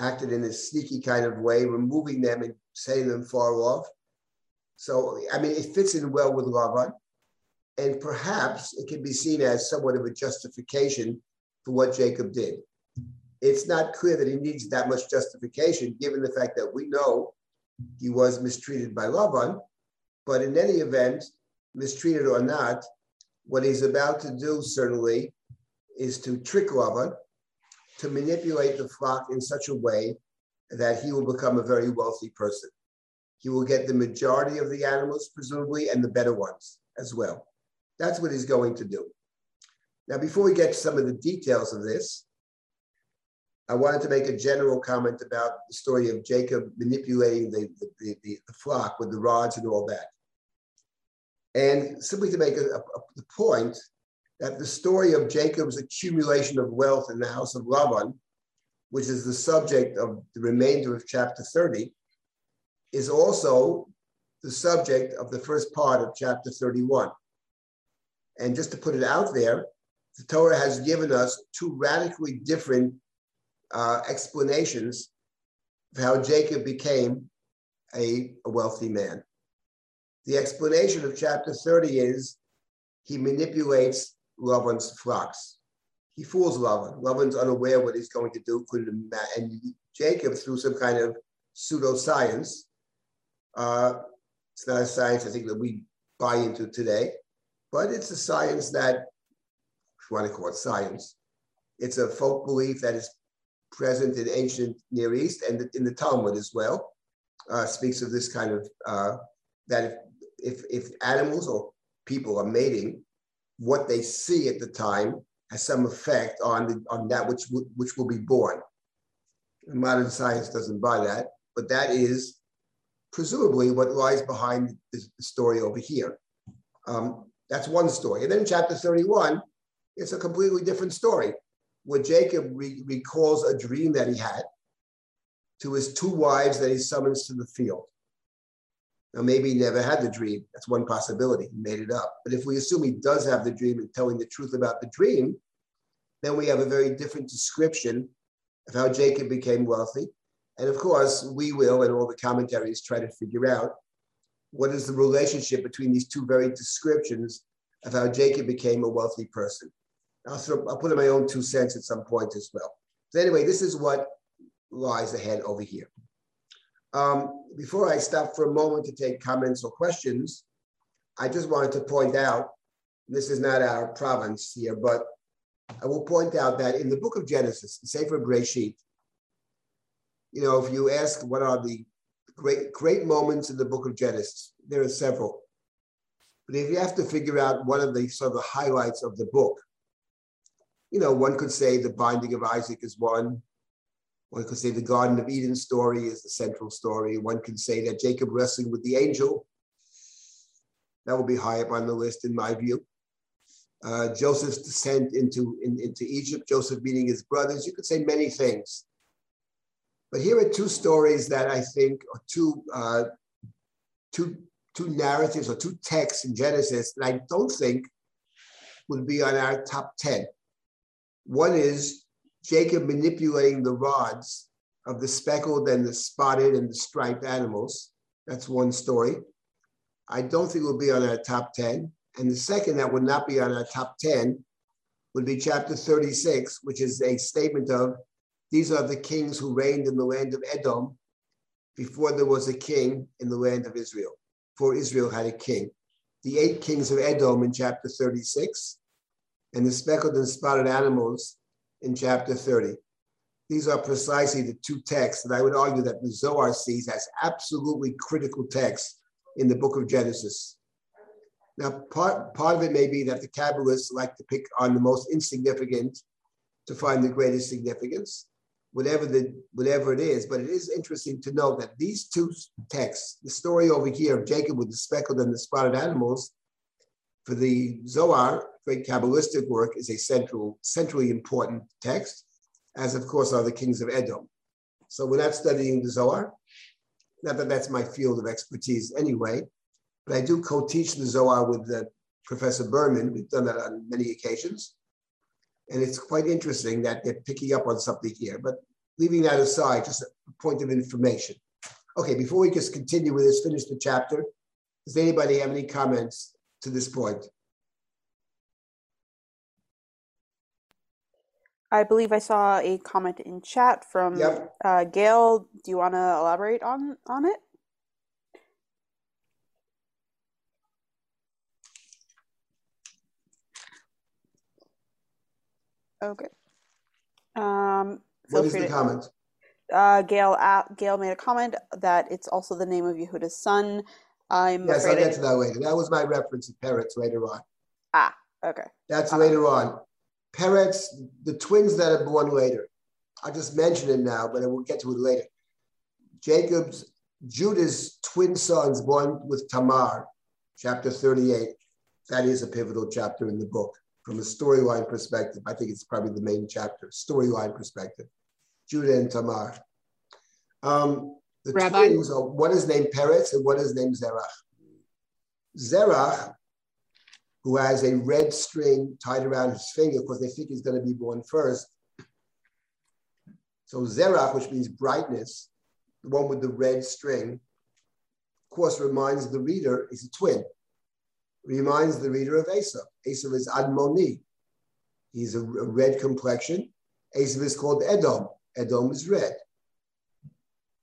acted in a sneaky kind of way, removing them and setting them far off. So, I mean, it fits in well with Laban. And perhaps it can be seen as somewhat of a justification for what Jacob did. It's not clear that he needs that much justification, given the fact that we know he was mistreated by Laban. But in any event, mistreated or not, what he's about to do certainly is to trick Laban, to manipulate the flock in such a way that he will become a very wealthy person. He will get the majority of the animals, presumably, and the better ones as well. That's what he's going to do. Now, before we get to some of the details of this, I wanted to make a general comment about the story of Jacob manipulating the, the, the, the flock with the rods and all that. And simply to make a, point that the story of Jacob's accumulation of wealth in the house of Laban, which is the subject of the remainder of chapter 30, is also the subject of the first part of chapter 31. And just to put it out there, the Torah has given us two radically different uh, explanations of how Jacob became a, a wealthy man. The explanation of chapter 30 is he manipulates Laban's flocks. He fools Laban. Laban's unaware what he's going to do. And Jacob, through some kind of pseudoscience, uh, it's not a science I think that we buy into today, but it's a science that, if you want to call it science, it's a folk belief that is present in ancient Near East and in the Talmud as well. Uh, speaks of this kind of uh, that if, if if animals or people are mating, what they see at the time has some effect on the, on that which which will be born. Modern science doesn't buy that, but that is presumably what lies behind the story over here. Um, that's one story. And then chapter 31, it's a completely different story where Jacob re- recalls a dream that he had to his two wives that he summons to the field. Now, maybe he never had the dream. That's one possibility. He made it up. But if we assume he does have the dream and telling the truth about the dream, then we have a very different description of how Jacob became wealthy. And of course, we will, and all the commentaries try to figure out what is the relationship between these two very descriptions of how Jacob became a wealthy person. I'll, throw, I'll put in my own two cents at some point as well. So anyway, this is what lies ahead over here. Um, before I stop for a moment to take comments or questions, I just wanted to point out, this is not our province here, but I will point out that in the book of Genesis, the Sefer Breshit, you know, if you ask what are the great, great moments in the book of Genesis. There are several. But if you have to figure out one of the sort of the highlights of the book, you know, one could say the binding of Isaac is one. One could say the Garden of Eden story is the central story. One could say that Jacob wrestling with the angel. That will be high up on the list in my view. Uh, Joseph's descent into, in, into Egypt, Joseph meeting his brothers. You could say many things. But here are two stories that I think are two, uh, two, two narratives or two texts in Genesis that I don't think would be on our top 10. One is Jacob manipulating the rods of the speckled and the spotted and the striped animals. That's one story. I don't think it will be on our top 10. And the second that would not be on our top 10 would be chapter 36, which is a statement of these are the kings who reigned in the land of Edom before there was a king in the land of Israel, before Israel had a king. The eight kings of Edom in chapter 36, and the speckled and spotted animals in chapter 30. These are precisely the two texts that I would argue that the Zohar sees as absolutely critical texts in the book of Genesis. Now, part, part of it may be that the Kabbalists like to pick on the most insignificant to find the greatest significance whatever the whatever it is. But it is interesting to note that these two texts, the story over here of Jacob with the speckled and the spotted animals, for the Zohar, great Kabbalistic work, is a central, centrally important text, as of course are the kings of Edom. So we're not studying the Zohar. Not that that's my field of expertise anyway, but I do co-teach the Zohar with the Professor Berman. We've done that on many occasions. And it's quite interesting that they're picking up on something here. But leaving that aside, just a point of information. Okay, before we just continue with this, finish the chapter, does anybody have any comments to this point? I believe I saw a comment in chat from Yep. uh, Gail. Do you want to elaborate on on it? Okay. Um, What is the to- comment? uh, Gail uh, Gail made a comment that it's also the name of Yehuda's son. I'm Yes, I'll get to that later. That was my reference to Peretz later on. Ah, okay. That's Uh-huh. later on. Peretz, the twins that are born later. I'll just mention it now, but I will get to it later. Jacob's, Judah's twin sons born with Tamar, chapter 38. That is a pivotal chapter in the book. From a storyline perspective, I think it's probably the main chapter, storyline perspective. Judah and Tamar. Um, the Rabbi? twins are one is named Peretz and one is named Zerach. Zerach who has a red string tied around his finger because they think he's going to be born first. So Zerach, which means brightness, the one with the red string, of course, reminds the reader is a twin. Reminds the reader of Esau. Esau is Admoni. He's a, a red complexion. Esau is called Edom. Edom is red.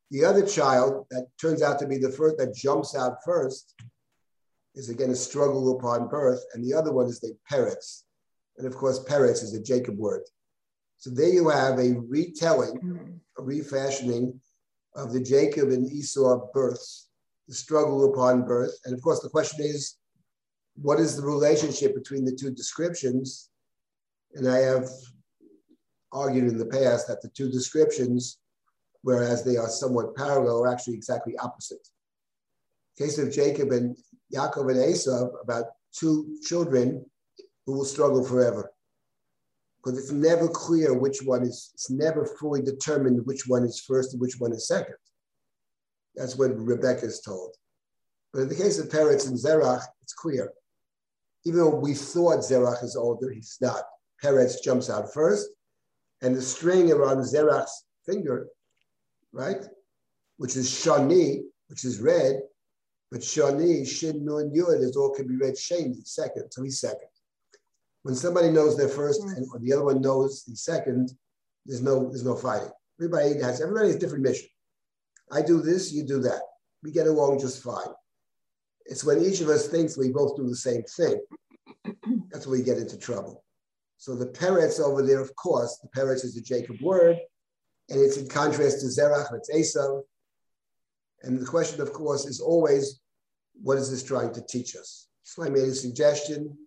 The other child that turns out to be the first that jumps out first is again a struggle upon birth, and the other one is the Peretz. And of course, Peretz is a Jacob word. So there you have a retelling, a refashioning of the Jacob and Esau births, the struggle upon birth. And of course, the question is, what is the relationship between the two descriptions? And I have argued in the past that the two descriptions, whereas they are somewhat parallel, are actually exactly opposite. Case of Jacob and Yaakov and Esau about two children who will struggle forever. Because it's never clear which one is, it's never fully determined which one is first and which one is second. That's what Rebecca is told. But in the case of Peretz and Zerach, it's clear. Even though we thought Zerach is older, he's not. Peretz jumps out first, and the string around Zerach's finger, right, which is Shani, which is red, but Shani, Shin, Nun, Yud is all can be read Shani, second, so he's second. When somebody knows their first hmm. and the other one knows the second, there's no there's no fighting. Everybody has everybody has a different mission. I do this, you do that. We get along just fine. It's when each of us thinks we both do the same thing. That's when we get into trouble. So the Peretz over there, of course, the Peretz is a Jacob word, and it's in contrast to Zerach, it's Esau. And the question, of course, is always, what is this trying to teach us? So I made a suggestion,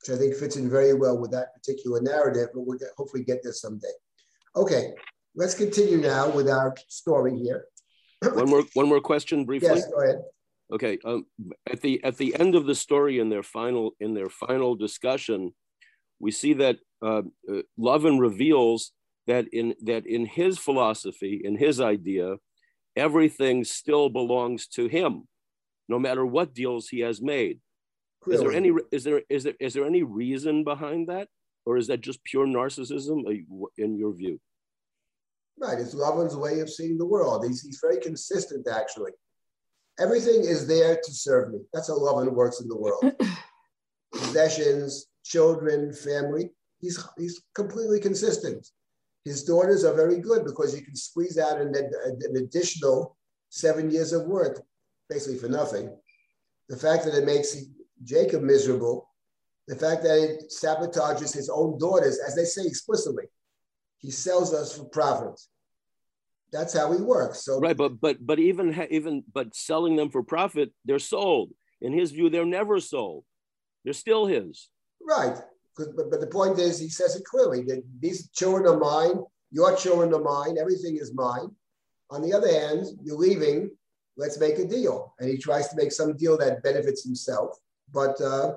which I think fits in very well with that particular narrative, but we'll get, hopefully get there someday. Okay, let's continue now with our story here. One more, one more question briefly. Yes, go ahead. Okay, um, at the at the end of the story, in their final in their final discussion, we see that uh, uh, Lavan reveals that in that in his philosophy, in his idea, everything still belongs to him, no matter what deals he has made. Is there any is there is there is there any reason behind that, or is that just pure narcissism uh, in your view? Right, it's Lavan's way of seeing the world. He's, he's very consistent, actually. Everything is there to serve me. That's how Lavan works in the world. Possessions, children, family. He's, he's completely consistent. His daughters are very good because you can squeeze out an, an additional seven years of work, basically for nothing. The fact that it makes Jacob miserable, the fact that it sabotages his own daughters, as they say explicitly, he sells us for profit. That's how he works. So right, but but but even even but selling them for profit, they're sold. In his view, they're never sold. They're still his. Right. But, but the point is, he says it clearly that these children are mine, your children are mine, everything is mine. On the other hand, you're leaving, let's make a deal. And he tries to make some deal that benefits himself. But uh,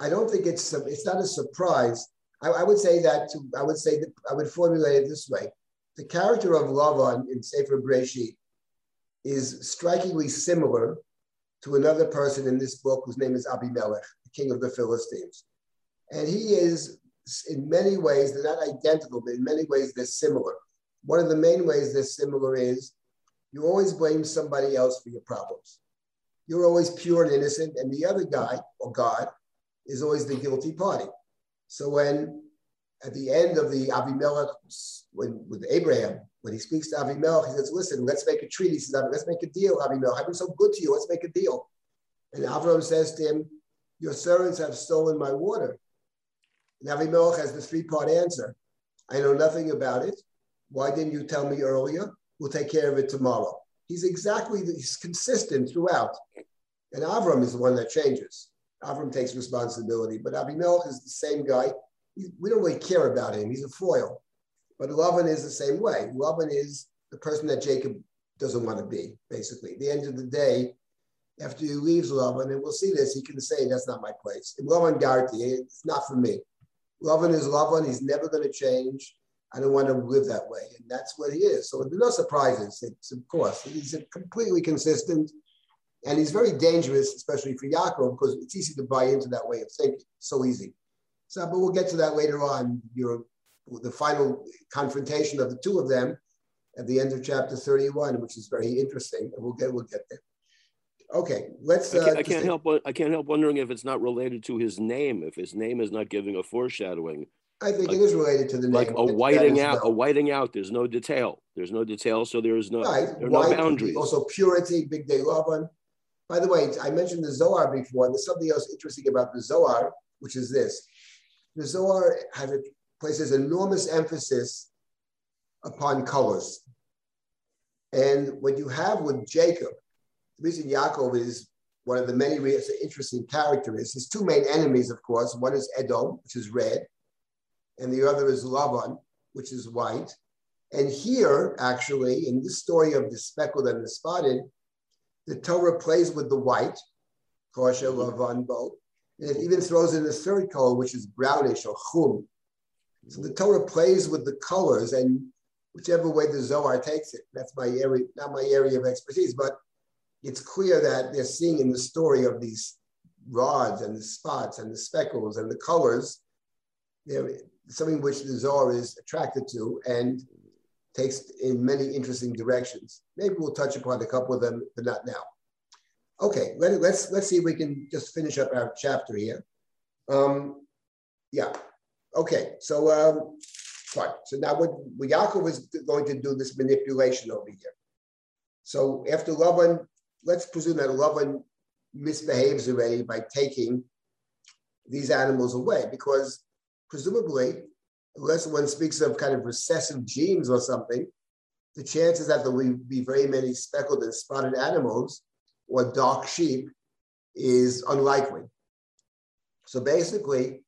I don't think it's it's not a surprise. I, I would say that to, I would say that I would formulate it this way: the character of Lavan in Sefer Breshit is strikingly similar to another person in this book whose name is Abimelech, the king of the Philistines. And he is, in many ways, they're not identical, but in many ways they're similar. One of the main ways they're similar is you always blame somebody else for your problems. You're always pure and innocent, and the other guy, or God, is always the guilty party. So when at the end of the Avimelech, when with Abraham, when he speaks to Avimelech, he says, "Listen, let's make a treaty." He says, "Let's make a deal, Avimelech. I've been so good to you. Let's make a deal." And Avram says to him, "Your servants have stolen my water." And Avimelech has the three-part answer: "I know nothing about it. Why didn't you tell me earlier? We'll take care of it tomorrow." He's exactly he's consistent throughout, and Avram is the one that changes. Avram takes responsibility, but Abimelech is the same guy. We don't really care about him. He's a foil. But Lavan is the same way. Lavan is the person that Jacob doesn't want to be, basically. At the end of the day, after he leaves Lavan, and we'll see this, he can say, that's not my place. Lavan Garti, it's not for me. Lavan is Lavan. He's never going to change. I don't want to live that way. And that's what he is. So there are no surprises. It's, of course, he's completely consistent. And he's very dangerous, especially for Yaakov, because it's easy to buy into that way of thinking. So easy. So, but we'll get to that later on. Your the final confrontation of the two of them at the end of chapter 31, which is very interesting. And we'll get we'll get there. Okay, let's. Uh, I, can't, I can't help. I can't help wondering if it's not related to his name. If his name is not giving a foreshadowing. I think like, it is related to the name. Like a whiting out. Well. A whiting out. There's no detail. There's no detail, so there is no. Right. There are White, no boundaries. Also, purity. Big day love. By the way, I mentioned the Zohar before. There's something else interesting about the Zohar, which is this. The Zohar has places enormous emphasis upon colors. And what you have with Jacob, the reason Yaakov is one of the many interesting characters, his two main enemies, of course, one is Edom, which is red, and the other is Lavan, which is white. And here, actually, in this story of the speckled and the spotted, the Torah plays with the white, kosher, lavan, both, and it even throws in a third color, which is brownish or chum. So the Torah plays with the colors, and whichever way the Zohar takes it, that's my area, not my area of expertise, but it's clear that they're seeing in the story of these rods and the spots and the speckles and the colors, they're something which the Zohar is attracted to and takes in many interesting directions. Maybe we'll touch upon a couple of them, but not now. Okay, let, us let's, let's see if we can just finish up our chapter here. Um, yeah. Okay. So um, fine. So now what, Yaakov is going to do this manipulation over here. So after Lavan, let's presume that Lavan misbehaves already by taking these animals away, because presumably, unless one speaks of kind of recessive genes or something, the chances that there will be very many speckled and spotted animals or dark sheep is unlikely. So basically,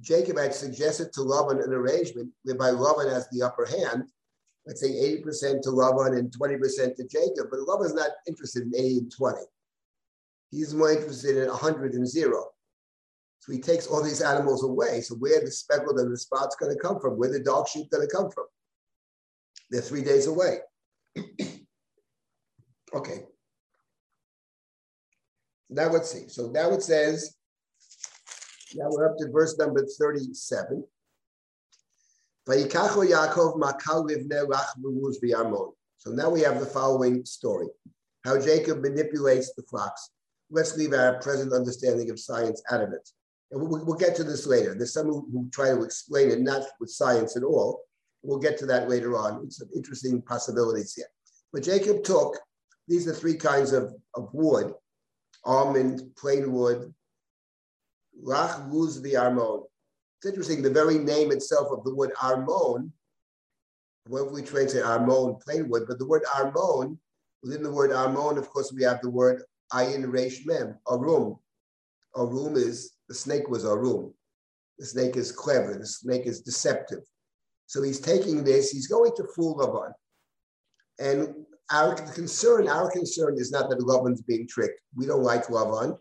Jacob had suggested to Laban an arrangement whereby Laban has the upper hand, let's say 80% to Laban and 20% to Jacob, but Laban's not interested in 80 and 20. He's more interested in 100 and zero. So he takes all these animals away. So where the speckled and the spot's going to come from? Where the dark sheep going to come from? They're three days away. okay. Now let's see. So now it says, now we're up to verse number 37. So now we have the following story how Jacob manipulates the flocks. Let's leave our present understanding of science out of it. And we'll, we'll get to this later. There's some who, who, try to explain it not with science at all. We'll get to that later on. It's some interesting possibilities here. But Jacob took, these are three kinds of, of wood, almond, plain wood, lach luz armon. It's interesting, the very name itself of the word armon, what we translate armon, plain wood, but the word armon Within the word Armon, of course, we have the word Ayin Reish Mem, Arum. Arum is, the snake was Arum. The snake is clever, the snake is deceptive. So he's taking this, he's going to fool Lavan. And our concern, our concern is not that Lavan's being tricked. We don't like Lavan.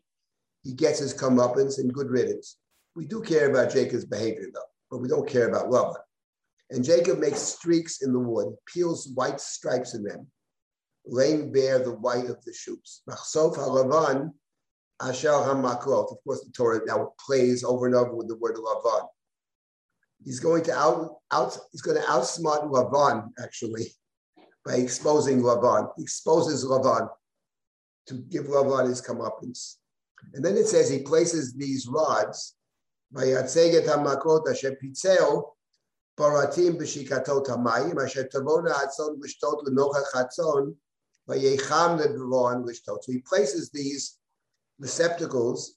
He gets his comeuppance and good riddance. We do care about Jacob's behavior, though, but we don't care about Lavan. And Jacob makes streaks in the wood, peels white stripes in them laying bare the white of the shoots. Machsof halavan asher hamakrot. Of course, the Torah now plays over and over with the word lavan. He's going to out, out he's going to outsmart Lavan actually by exposing Lavan. Exposes Lavan to give Lavan his comeuppance. And then it says he places these rods by Yatseget HaMakot Asher Pitzeo Paratim B'shikatot HaMayim Asher Tavona Hatzon V'shtot L'nochach Hatzon so he places these receptacles,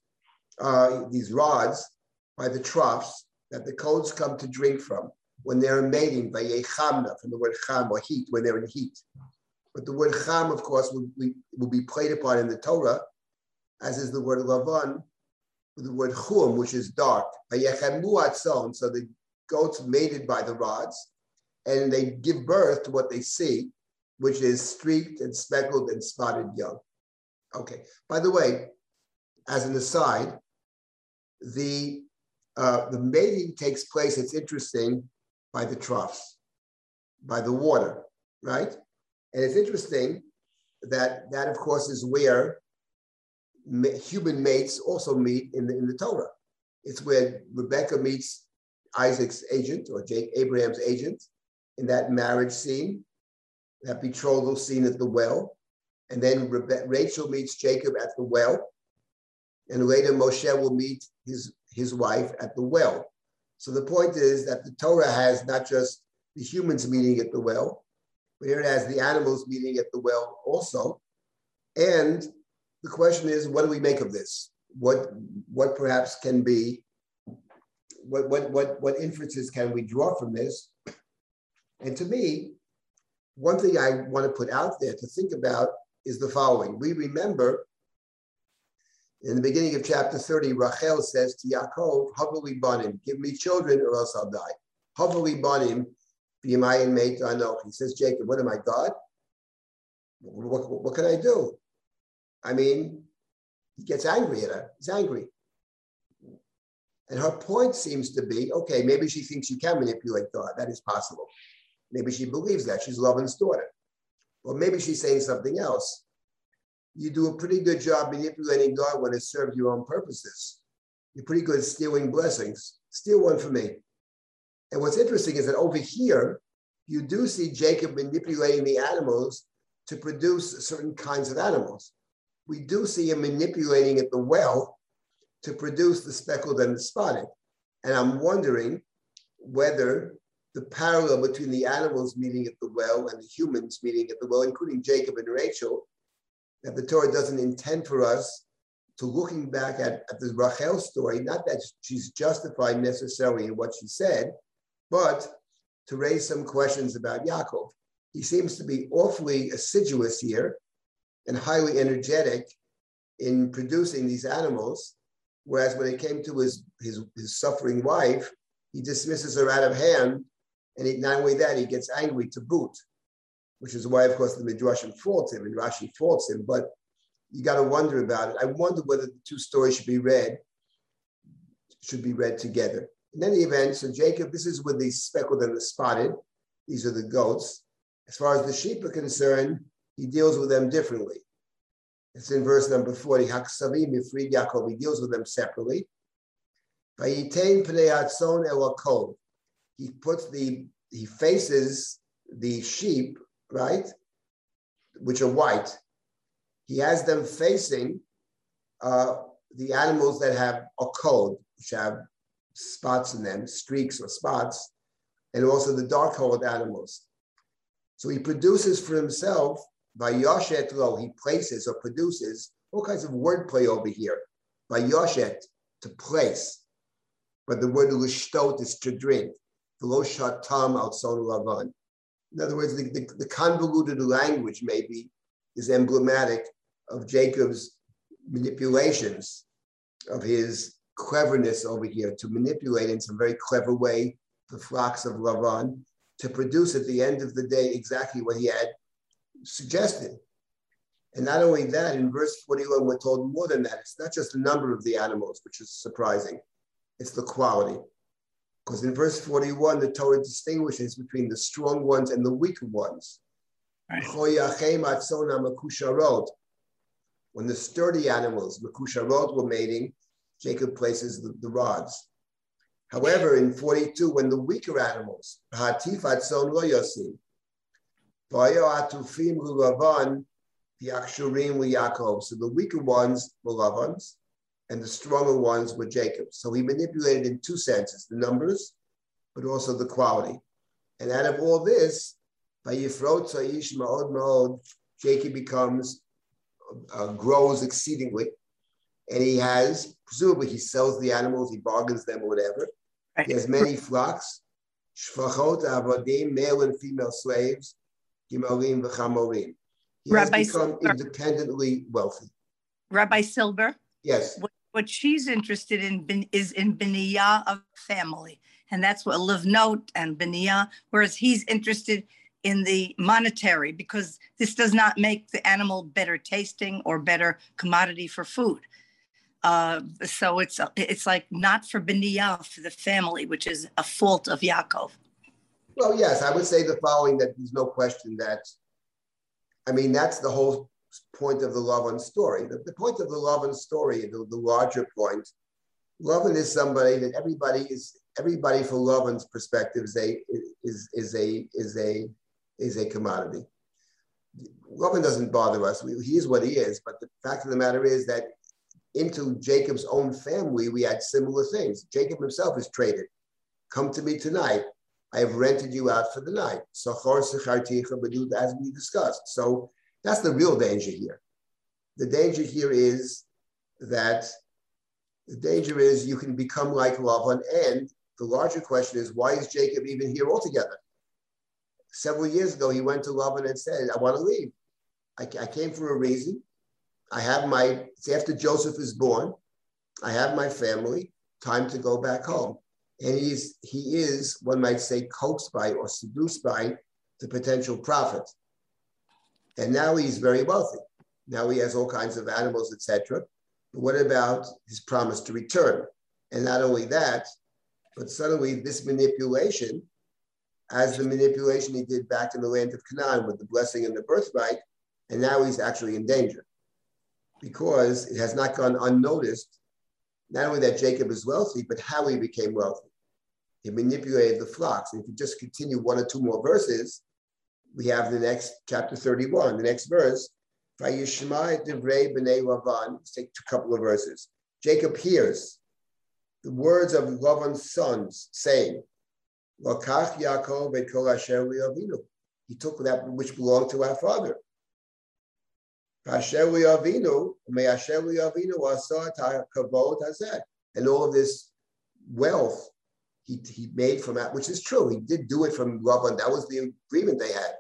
uh, these rods, by the troughs that the codes come to drink from when they're mating, by yechamna, from the word cham or heat, when they're in heat. But the word cham, of course, will be, will be played upon in the Torah, as is the word lavan, the word chum, which is dark. By so the goats mated by the rods, and they give birth to what they see which is streaked and speckled and spotted young. Okay. By the way, as an aside, the uh, the mating takes place. It's interesting by the troughs, by the water, right? And it's interesting that that of course is where human mates also meet in the in the Torah. It's where Rebecca meets Isaac's agent or Jake Abraham's agent in that marriage scene that betrothal scene at the well. And then Rachel meets Jacob at the well. And later Moshe will meet his, his wife at the well. So the point is that the Torah has not just the humans meeting at the well, but here it has the animals meeting at the well also. And the question is, what do we make of this? What, what perhaps can be, what, what, what, what inferences can we draw from this? And to me, one thing I want to put out there to think about is the following. We remember in the beginning of chapter 30, Rachel says to Yaakov, Havali banim, give me children or else I'll die. Havali banim, b'yamayin meit anoch. He says, Jacob, what am I, God? What, what, what can I do? I mean, he gets angry at her. He's angry. And her point seems to be, okay, maybe she thinks you can manipulate God. That is possible. Maybe she believes that. She's Lavan's daughter. Or maybe she's saying something else. You do a pretty good job manipulating God when it serves your own purposes. You're pretty good at stealing blessings. Steal one for me. And what's interesting is that over here, you do see Jacob manipulating the animals to produce certain kinds of animals. We do see him manipulating at the well to produce the speckled and the spotted. And I'm wondering whether the parallel between the animals meeting at the well and the humans meeting at the well, including Jacob and Rachel, that the Torah doesn't intend for us to looking back at, at the Rachel story, not that she's justified necessarily in what she said, but to raise some questions about Yaakov. He seems to be awfully assiduous here and highly energetic in producing these animals, whereas when it came to his, his, his suffering wife, he dismisses her out of hand and he, not only that, he gets angry to boot, which is why, of course, the Midrashim faults him and Rashi faults him. But you got to wonder about it. I wonder whether the two stories should be read, should be read together. In any event, so Jacob, this is with the speckled and the spotted. These are the goats. As far as the sheep are concerned, he deals with them differently. It's in verse number 40. Haksavim Mifrid Yaakov. He deals with them separately. He puts the, he faces the sheep, right, which are white. He has them facing uh, the animals that have a code, which have spots in them, streaks or spots, and also the dark colored animals. So he produces for himself by Yoshet Lo, he places or produces all kinds of wordplay over here. By Yoshet, to place. But the word lishtot is to drink. V'lo shatam al lavan. In other words, the, the, the convoluted language maybe is emblematic of Jacob's manipulations, of his cleverness over here to manipulate in some very clever way the flocks of Lavan to produce at the end of the day exactly what he had suggested. And not only that, in verse 41, we're told more than that. It's not just the number of the animals, which is surprising, it's the quality. Because in verse 41, the Torah distinguishes between the strong ones and the weaker ones. Right. When the sturdy animals, makusharot, were mating, Jacob places the, the rods. However, in 42, when the weaker animals, hatifat son lo yosim, atufim lulavan, the akshurim Yaakov. So the weaker ones were Lavans, and the stronger ones were Jacob. So he manipulated in two senses: the numbers, but also the quality. And out of all this, by Yifrot Saish Ma'od Ma'od, Jacob becomes uh, grows exceedingly, and he has presumably he sells the animals, he bargains them or whatever. He has many flocks, shfachot avodim, male and female slaves, gimalim v'chamorim. He Rabbi has become Silber. independently wealthy. Rabbi Silber. Yes. What, what she's interested in is in biniyah of family, and that's what livnot and biniyah. Whereas he's interested in the monetary because this does not make the animal better tasting or better commodity for food. Uh, so it's it's like not for biniyah for the family, which is a fault of Yaakov. Well, yes, I would say the following: that there's no question that, I mean, that's the whole point of the Lavan story. The, the point of the Lavan story, the, the larger point, Lavan is somebody that everybody is everybody from Lavan's perspective is a is is a is a is a commodity. Lavan doesn't bother us. We, he is what he is. But the fact of the matter is that into Jacob's own family, we had similar things. Jacob himself is traded. Come to me tonight. I have rented you out for the night. So, as we discussed. So that's the real danger here. The danger here is that the danger is you can become like Lavan. And the larger question is, why is Jacob even here altogether? Several years ago, he went to Lavan and said, I want to leave. I, I came for a reason. I have my, it's after Joseph is born. I have my family, time to go back home. And he's, he is, one might say, coaxed by or seduced by the potential profit. And now he's very wealthy. Now he has all kinds of animals, etc. But what about his promise to return? And not only that, but suddenly this manipulation, as the manipulation he did back in the land of Canaan with the blessing and the birthright, and now he's actually in danger because it has not gone unnoticed, not only that Jacob is wealthy, but how he became wealthy. He manipulated the flocks. And if you just continue one or two more verses, we have the next chapter 31, the next verse. Lavan. Let's take a couple of verses. Jacob hears the words of Lavan's sons saying, Lakach Yaakov asher He took that which belonged to our father. And all of this wealth he, he made from that, which is true. He did do it from Laban. That was the agreement they had.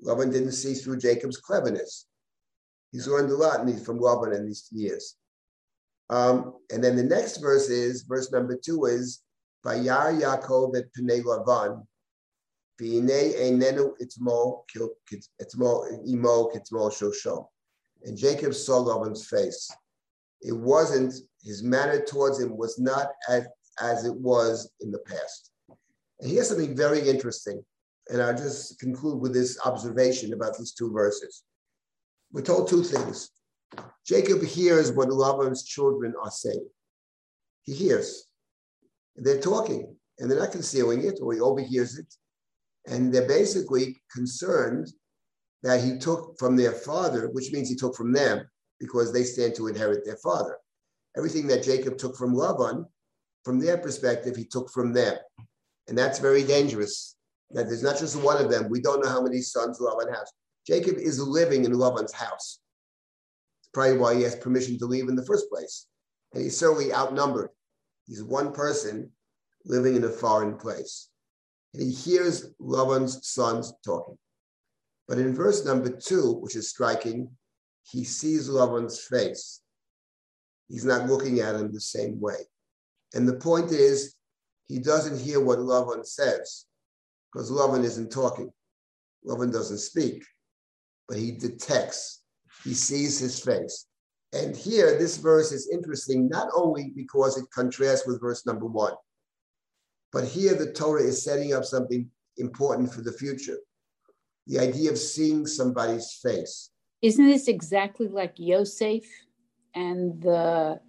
Laban didn't see through Jacob's cleverness. He's learned a lot from Laban in these years. Um, and then the next verse is, verse number two is, Vayar Yaakov et Pnei Lavan, V'inei einenu itmo imo kitmo shosho. And Jacob saw Laban's face. It wasn't, his manner towards him was not as, as it was in the past. And here's something very interesting. And I'll just conclude with this observation about these two verses. We're told two things. Jacob hears what Laban's children are saying. He hears. They're talking and they're not concealing it, or he overhears it. And they're basically concerned that he took from their father, which means he took from them because they stand to inherit their father. Everything that Jacob took from Laban, from their perspective, he took from them. And that's very dangerous. That there's not just one of them. We don't know how many sons Laban has. Jacob is living in Laban's house. It's probably why he has permission to leave in the first place. And he's certainly outnumbered. He's one person living in a foreign place. And he hears Laban's sons talking. But in verse number two, which is striking, he sees Laban's face. He's not looking at him the same way. And the point is, he doesn't hear what Laban says because Laban isn't talking. Laban doesn't speak, but he detects, he sees his face. And here, this verse is interesting not only because it contrasts with verse number one, but here the Torah is setting up something important for the future the idea of seeing somebody's face. Isn't this exactly like Yosef and the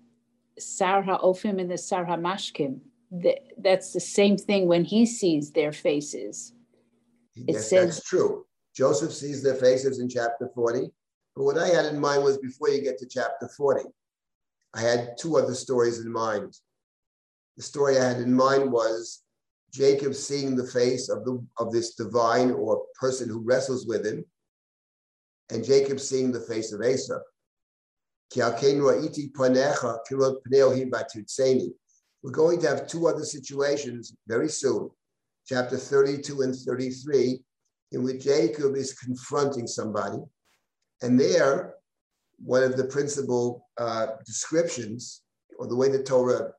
Sar HaOfim and the Sar HaMashkim? That's the same thing when he sees their faces. It yes, says, that's true. Joseph sees their faces in chapter 40. But what I had in mind was before you get to chapter 40, I had two other stories in mind. The story I had in mind was Jacob seeing the face of, the, of this divine or person who wrestles with him, and Jacob seeing the face of Esau. We're going to have two other situations very soon, chapter 32 and 33, in which Jacob is confronting somebody. And there, one of the principal uh, descriptions, or the way the Torah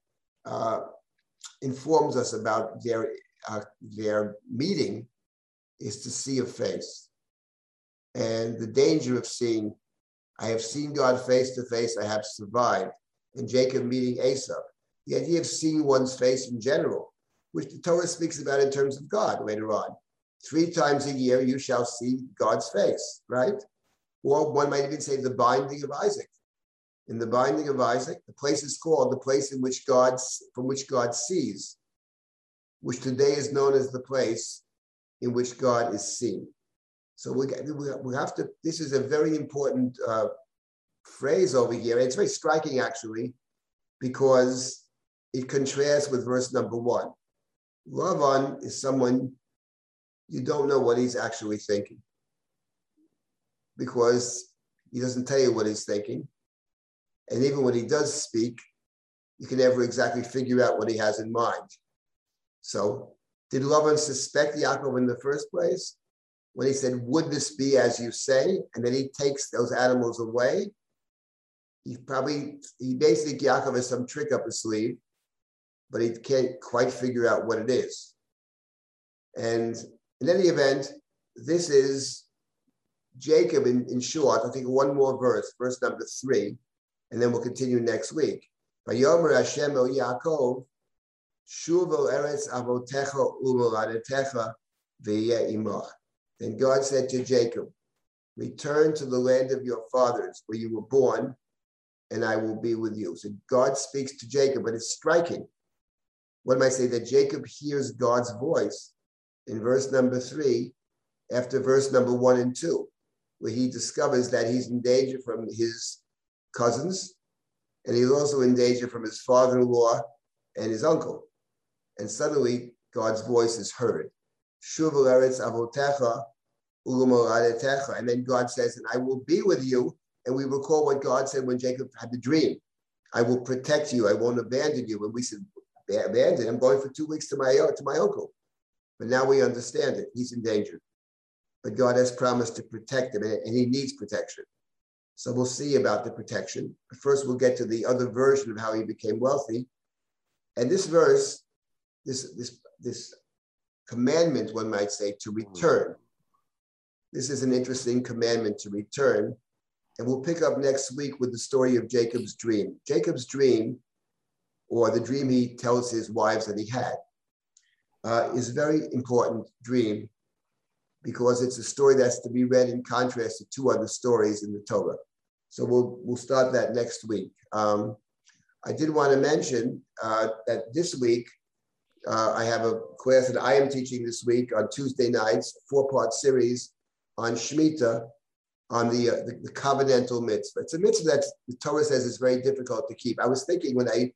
uh, informs us about their, uh, their meeting, is to see a face. And the danger of seeing, I have seen God face to face, I have survived. And Jacob meeting Esau. The idea of seeing one's face in general, which the Torah speaks about in terms of God later on. Three times a year you shall see God's face, right? Or one might even say the binding of Isaac. In the binding of Isaac, the place is called the place in which God, from which God sees, which today is known as the place in which God is seen. So we, we have to, this is a very important uh, phrase over here. It's very striking actually, because it contrasts with verse number one. Lavan is someone you don't know what he's actually thinking because he doesn't tell you what he's thinking. And even when he does speak, you can never exactly figure out what he has in mind. So, did Lavan suspect Yaakov in the first place? When he said, Would this be as you say? And then he takes those animals away. He probably, he basically, Yaakov has some trick up his sleeve, but he can't quite figure out what it is. And in any event, this is Jacob in, in short. I think one more verse, verse number three and then we'll continue next week. Eretz. Then God said to Jacob, Return to the land of your fathers, where you were born, and I will be with you. So God speaks to Jacob, but it's striking. What might say that Jacob hears God's voice in verse number three, after verse number one and two, where he discovers that he's in danger from his cousins, and he's also in danger from his father-in-law and his uncle. And suddenly, God's voice is heard. And then God says, and I will be with you. And we recall what God said when Jacob had the dream. I will protect you. I won't abandon you. And we said, abandon. I'm going for two weeks to my, to my uncle. But now we understand it. He's in danger. But God has promised to protect him, and he needs protection. So we'll see about the protection. First, we'll get to the other version of how he became wealthy. And this verse, this, this, this commandment, one might say, to return. This is an interesting commandment to return. And we'll pick up next week with the story of Jacob's dream. Jacob's dream, or the dream he tells his wives that he had, uh, is a very important dream because it's a story that's to be read in contrast to two other stories in the Torah. So we'll, we'll start that next week. Um, I did want to mention uh, that this week, uh, I have a class that I am teaching this week on Tuesday nights, four-part series on Shemitah, on the, uh, the, the covenantal mitzvah. It's a mitzvah that the Torah says is very difficult to keep. I was thinking when I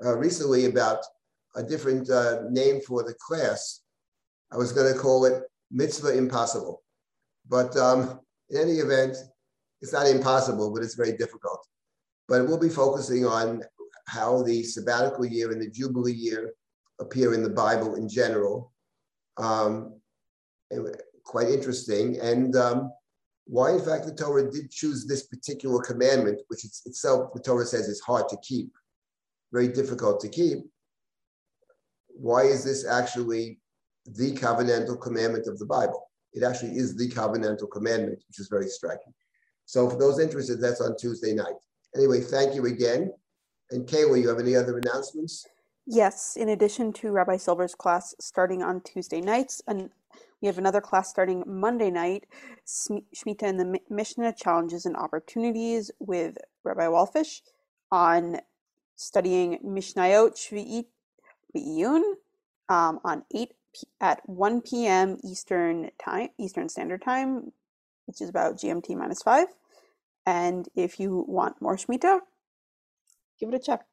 recently about a different uh, name for the class. I was going to call it mitzvah impossible, but um, in any event, it's not impossible, but it's very difficult. But we'll be focusing on how the sabbatical year and the jubilee year appear in the Bible in general. Um, quite interesting, and um, why, in fact, the Torah did choose this particular commandment, which itself the Torah says is hard to keep, very difficult to keep. Why is this actually the covenantal commandment of the Bible? It actually is the covenantal commandment, which is very striking. So, for those interested, that's on Tuesday night. Anyway, thank you again. And Kayla, you have any other announcements? Yes, in addition to Rabbi Silber's class starting on Tuesday nights, and we have another class starting Monday night, Shemitah and the Mishnah Challenges and Opportunities with Rabbi Walfish on studying Mishnayot Shvi'it Be'iyun um, on 8 p- at 1 p.m. Eastern time, Eastern Standard Time, which is about GMT minus 5. And if you want more Shemitah, give it a check.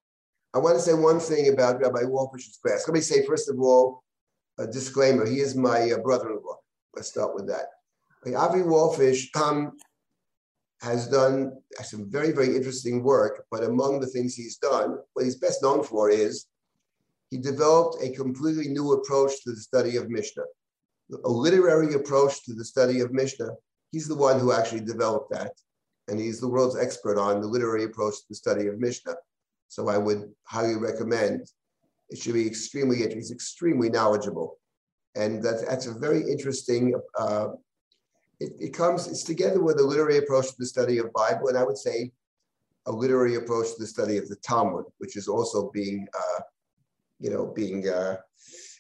I want to say one thing about Rabbi Walfish's class. Let me say, first of all, a disclaimer. He is my uh, brother-in-law. Let's start with that. Avi Wolfish um, has done some very, very interesting work, but among the things he's done, what he's best known for is he developed a completely new approach to the study of Mishnah, a literary approach to the study of Mishnah. He's the one who actually developed that, and he's the world's expert on the literary approach to the study of Mishnah. So I would highly recommend. It should be extremely. He's extremely knowledgeable, and that's that's a very interesting. Uh, it, it comes it's together with a literary approach to the study of Bible, and I would say a literary approach to the study of the Talmud, which is also being, uh, you know, being uh,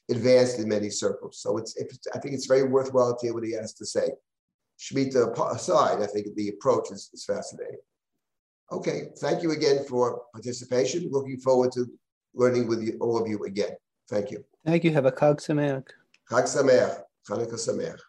advanced in many circles. So it's, it's, I think it's very worthwhile to hear what he has to say. Shemitah aside, I think the approach is, is fascinating. Okay, thank you again for participation. Looking forward to learning with you, all of you again. Thank you. Thank you. Have a Chag Sameach. Chag Sameach. Chanukah Sameach.